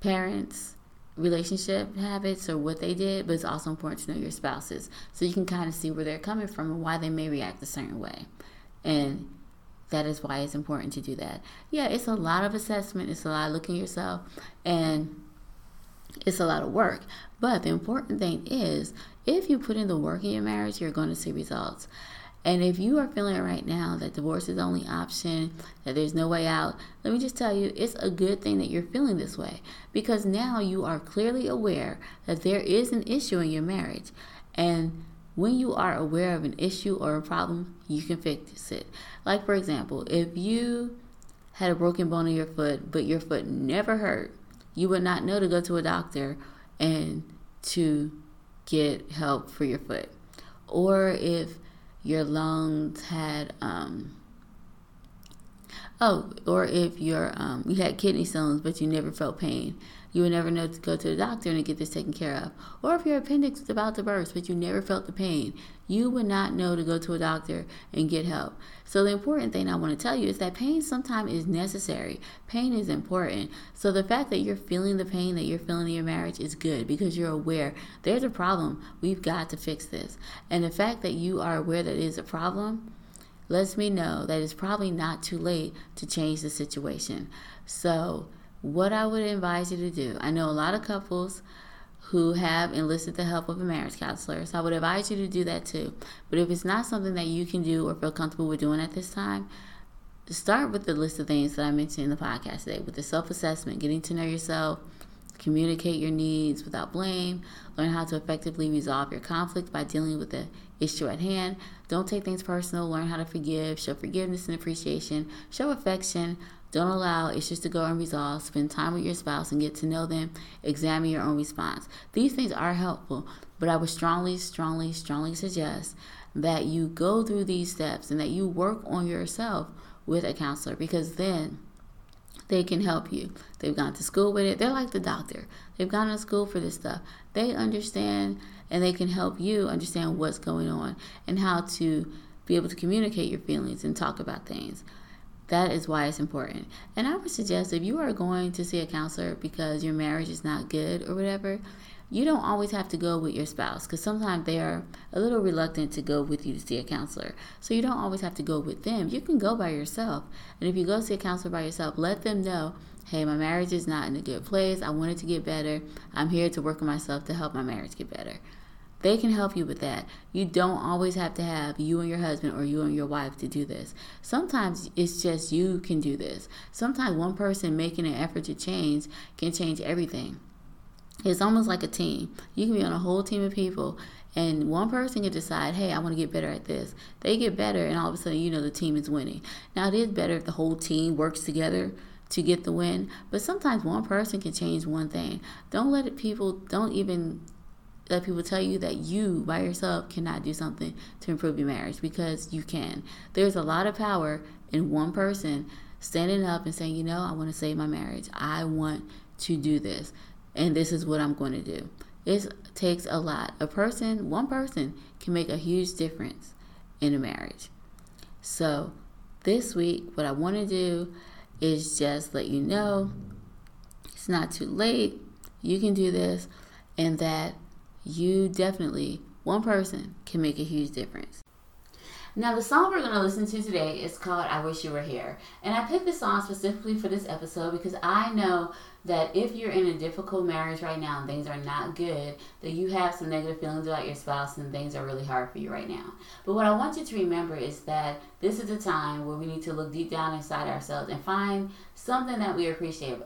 parents' relationship habits or what they did, but it's also important to know your spouses so you can kind of see where they're coming from and why they may react a certain way. And that is why it's important to do that. Yeah, it's a lot of assessment, it's a lot of looking yourself, and it's a lot of work. But the important thing is, if you put in the work in your marriage, you're going to see results. And if you are feeling right now that divorce is the only option, that there's no way out, let me just tell you, it's a good thing that you're feeling this way because now you are clearly aware that there is an issue in your marriage. And when you are aware of an issue or a problem, you can fix it. Like, for example, if you had a broken bone in your foot, but your foot never hurt, you would not know to go to a doctor and to get help for your foot. Or if your lungs had, um, oh, or if your um, you had kidney stones but you never felt pain, you would never know to go to the doctor and get this taken care of. Or if your appendix was about to burst but you never felt the pain, you would not know to go to a doctor and get help. So the important thing I want to tell you is that pain sometimes is necessary. Pain is important. So the fact that you're feeling the pain that you're feeling in your marriage is good because you're aware there's a problem. We've got to fix this. And the fact that you are aware that it is a problem lets me know that it's probably not too late to change the situation. So what I would advise you to do, I know a lot of couples who have enlisted the help of a marriage counselor. So I would advise you to do that too. But if it's not something that you can do or feel comfortable with doing at this time, start with the list of things that I mentioned in the podcast today with the self assessment, getting to know yourself, communicate your needs without blame, learn how to effectively resolve your conflict by dealing with the issue at hand. Don't take things personal, learn how to forgive, show forgiveness and appreciation, show affection, don't allow issues to go unresolved. Spend time with your spouse and get to know them. Examine your own response. These things are helpful, but I would strongly, strongly, strongly suggest that you go through these steps and that you work on yourself with a counselor because then they can help you. They've gone to school with it. They're like the doctor. They've gone to school for this stuff. They understand and they can help you understand what's going on and how to be able to communicate your feelings and talk about things. That is why it's important. And I would suggest if you are going to see a counselor because your marriage is not good or whatever, you don't always have to go with your spouse because sometimes they are a little reluctant to go with you to see a counselor. So you don't always have to go with them. You can go by yourself. And if you go see a counselor by yourself, let them know hey, my marriage is not in a good place. I want it to get better. I'm here to work on myself to help my marriage get better. They can help you with that. You don't always have to have you and your husband or you and your wife to do this. Sometimes it's just you can do this. Sometimes one person making an effort to change can change everything. It's almost like a team. You can be on a whole team of people and one person can decide, hey, I want to get better at this. They get better, and all of a sudden, you know, the team is winning. Now, it is better if the whole team works together to get the win, but sometimes one person can change one thing. Don't let it, people, don't even let people tell you that you by yourself cannot do something to improve your marriage because you can. There's a lot of power in one person standing up and saying, you know, I want to save my marriage. I want to do this. And this is what I'm going to do. It takes a lot. A person, one person, can make a huge difference in a marriage. So, this week, what I want to do is just let you know it's not too late. You can do this, and that you definitely, one person can make a huge difference. Now, the song we're going to listen to today is called I Wish You Were Here. And I picked this song specifically for this episode because I know that if you're in a difficult marriage right now and things are not good, that you have some negative feelings about your spouse and things are really hard for you right now. But what I want you to remember is that this is a time where we need to look deep down inside ourselves and find something that we appreciate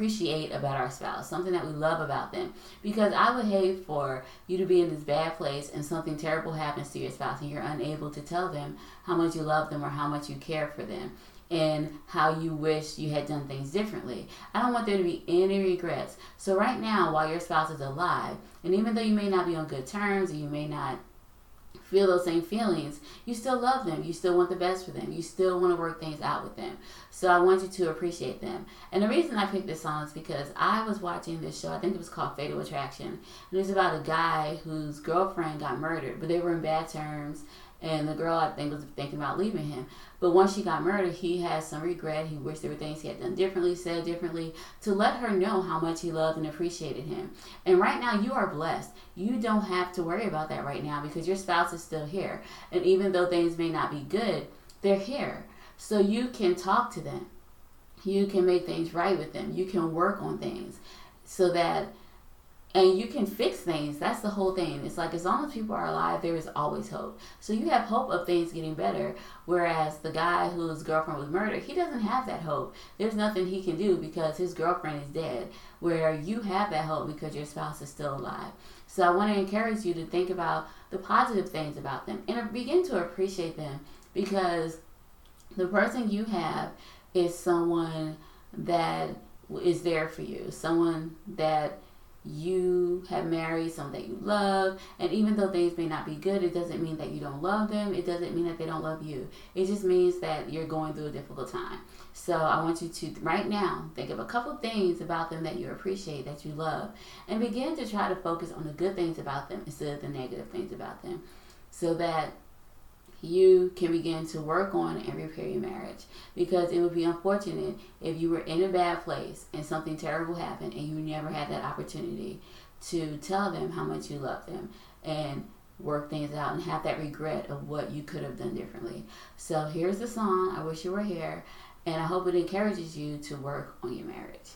appreciate about our spouse, something that we love about them. Because I would hate for you to be in this bad place and something terrible happens to your spouse and you're unable to tell them how much you love them or how much you care for them. and how you wish you had done things differently. I don't want there to be any regrets. So, right now, while your spouse is alive, and even though you may not be on good terms, or you may not feel those same feelings, you still love them. You still want the best for them. You still want to work things out with them. So I want you to appreciate them. And the reason I picked this song is because I was watching this show. I think it was called Fatal Attraction. And it was about a guy whose girlfriend got murdered, but they were in bad terms. And the girl, I think, was thinking about leaving him. But once she got murdered, he had some regret. He wished there were things he had done differently, said differently, to let her know how much he loved and appreciated him. And right now, you are blessed. You don't have to worry about that right now because your spouse is still here. And even though things may not be good, they're here. So you can talk to them. You can make things right with them. You can work on things so that and you can fix things. That's the whole thing. It's like as long as people are alive, there is always hope. So you have hope of things getting better. Whereas the guy whose girlfriend was murdered, he doesn't have that hope. There's nothing he can do because his girlfriend is dead. Where you have that hope because your spouse is still alive. So I want to encourage you to think about the positive things about them and begin to appreciate them because the person you have is someone that is there for you, someone that you have married someone that you love and even though things may not be good it doesn't mean that you don't love them. It doesn't mean that they don't love you. It just means that you're going through a difficult time. So i want you to right now think of a couple things about them that you appreciate that you love and begin to try to focus on the good things about them instead of the negative things about them. So that you can begin to work on and repair your marriage because it would be unfortunate if you were in a bad place and something terrible happened and you never had that opportunity to tell them how much you love them and work things out and have that regret of what you could have done differently. So here's the song, I Wish You Were Here, and I hope it encourages you to work on your marriage.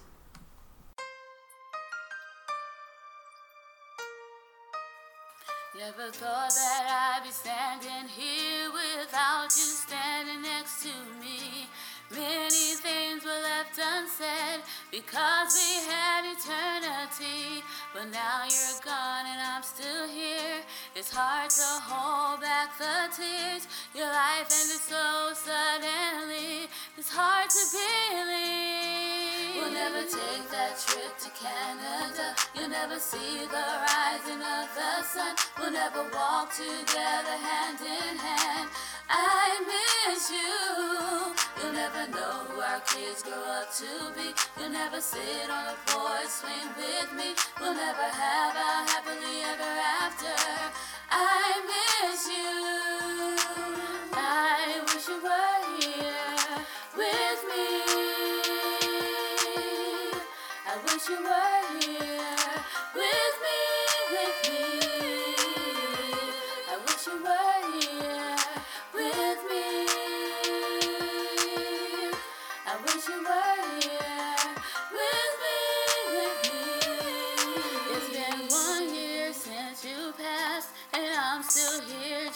Never thought that I'd be standing here without you standing next to me. Many things were left unsaid because we had eternity. But now you're gone and I'm still here. It's hard to hold back the tears. Your life ended so suddenly. It's hard to believe. Never take that trip to Canada. You'll never see the rising of the sun. We'll never walk together hand in hand. I miss you. You'll never know who our kids grow up to be. You'll never sit on the porch swing with me. We'll never have a happily ever after. I miss you.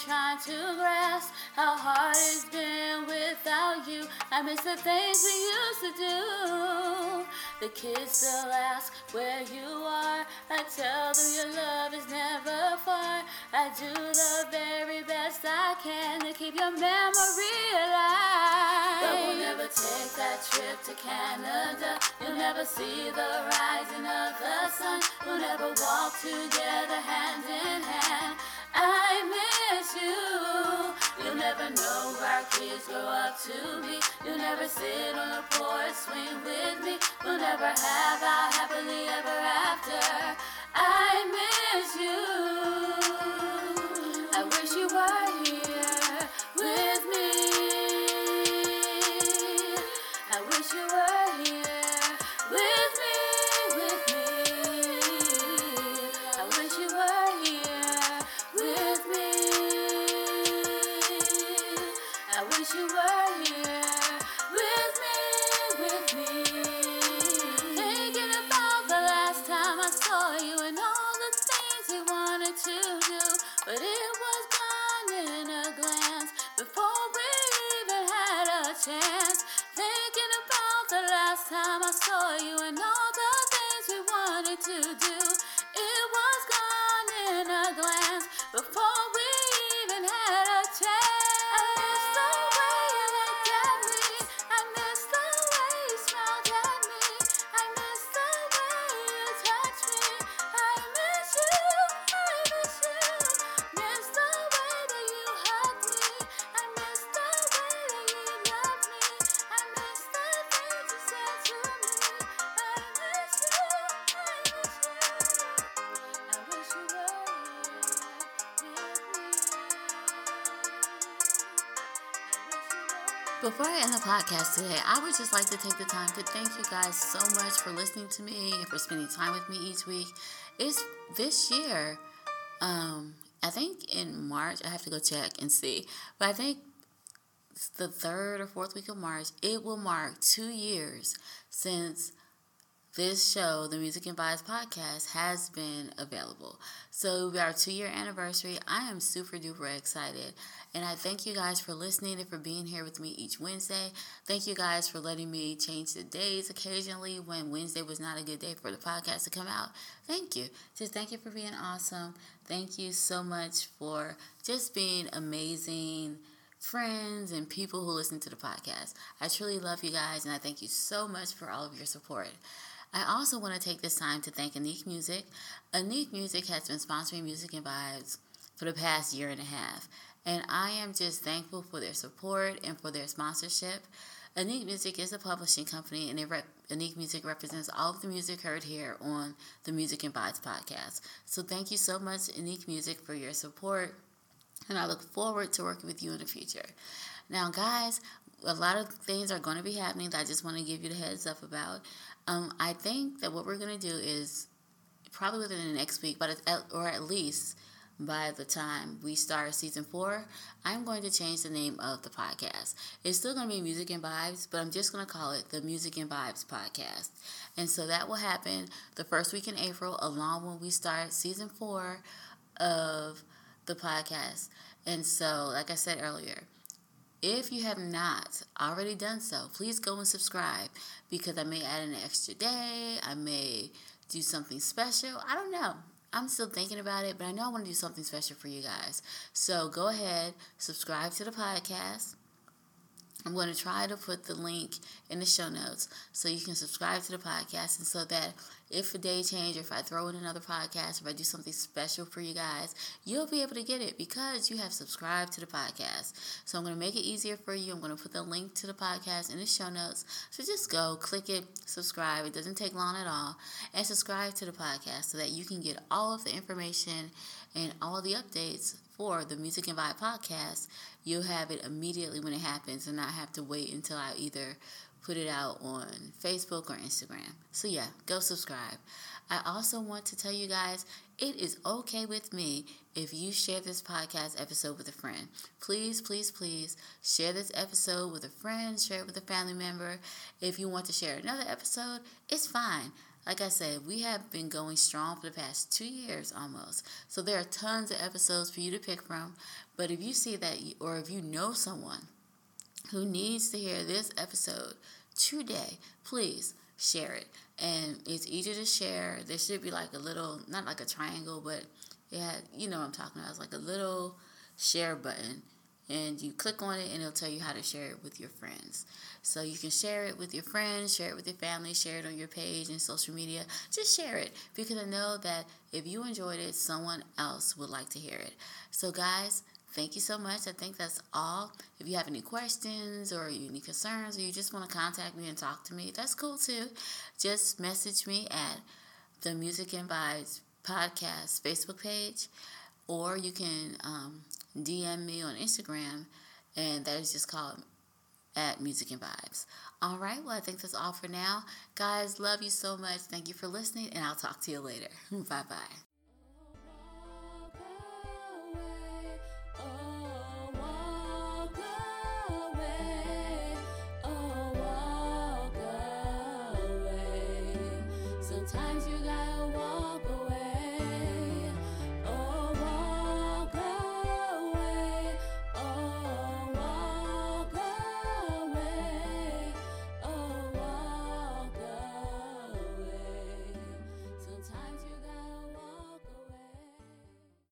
Trying to grasp how hard it's been without you. I miss the things we used to do. The kids still ask where you are. I tell them your love is never far. I do the very best I can to keep your memory alive. But we'll never take that trip to Canada. You'll never see the rising of the sun. We'll never walk together never know where kids grow up to be. You'll never sit on the porch swing with me. We'll never have our happily ever after. I miss you. Podcast today, I would just like to take the time to thank you guys so much for listening to me and for spending time with me each week. It's this year, um, I think in March, I have to go check and see, but I think the third or fourth week of March, it will mark two years since this show, the Music and Vibes podcast, has been available. So our two year anniversary. I am super duper excited. And I thank you guys for listening and for being here with me each Wednesday. Thank you guys for letting me change the days occasionally when Wednesday was not a good day for the podcast to come out. Thank you. Just thank you for being awesome. Thank you so much for just being amazing friends and people who listen to the podcast. I truly love you guys and I thank you so much for all of your support. I also want to take this time to thank Anique Music. Anique Music has been sponsoring Music and Vibes for the past year and a half, and I am just thankful for their support and for their sponsorship. Anique Music is a publishing company, and rep- Music represents all of the music heard here on the Music and Vibes podcast. So thank you so much, Anique Music, for your support, and I look forward to working with you in the future. Now, guys, a lot of things are going to be happening that I just want to give you the heads up about. Um, I think that what we're going to do is probably within the next week, but or at least by the time we start season four, I'm going to change the name of the podcast. It's still going to be Music and Vibes, but I'm just going to call it the Music and Vibes Podcast. And so that will happen the first week in April, along when we start season four of the podcast. And so, like I said earlier, if you have not already done so, please go and subscribe because I may add an extra day. I may do something special. I don't know. I'm still thinking about it, but I know I want to do something special for you guys. So go ahead, subscribe to the podcast. I'm going to try to put the link in the show notes so you can subscribe to the podcast and so that if a day change if I throw in another podcast, if I do something special for you guys, you'll be able to get it because you have subscribed to the podcast. So I'm going to make it easier for you. I'm going to put the link to the podcast in the show notes. So just go, click it, subscribe. It doesn't take long at all. And subscribe to the podcast so that you can get all of the information and all the updates for the Music and Vibe podcast. You'll have it immediately when it happens and not have to wait until I either put it out on Facebook or Instagram. So, yeah, go subscribe. I also want to tell you guys it is okay with me if you share this podcast episode with a friend. Please, please, please share this episode with a friend, share it with a family member. If you want to share another episode, it's fine. Like I said, we have been going strong for the past two years almost. So there are tons of episodes for you to pick from. But if you see that, or if you know someone who needs to hear this episode today, please share it. And it's easy to share. There should be like a little, not like a triangle, but yeah, you know what I'm talking about. It's like a little share button. And you click on it and it'll tell you how to share it with your friends. So you can share it with your friends, share it with your family, share it on your page and social media. Just share it because I know that if you enjoyed it, someone else would like to hear it. So, guys, Thank you so much. I think that's all. If you have any questions or any concerns or you just want to contact me and talk to me, that's cool too. Just message me at the Music and Vibes podcast Facebook page or you can um, DM me on Instagram and that is just called at Music and Vibes. All right, well, I think that's all for now. Guys, love you so much. Thank you for listening, and I'll talk to you later. bye bye.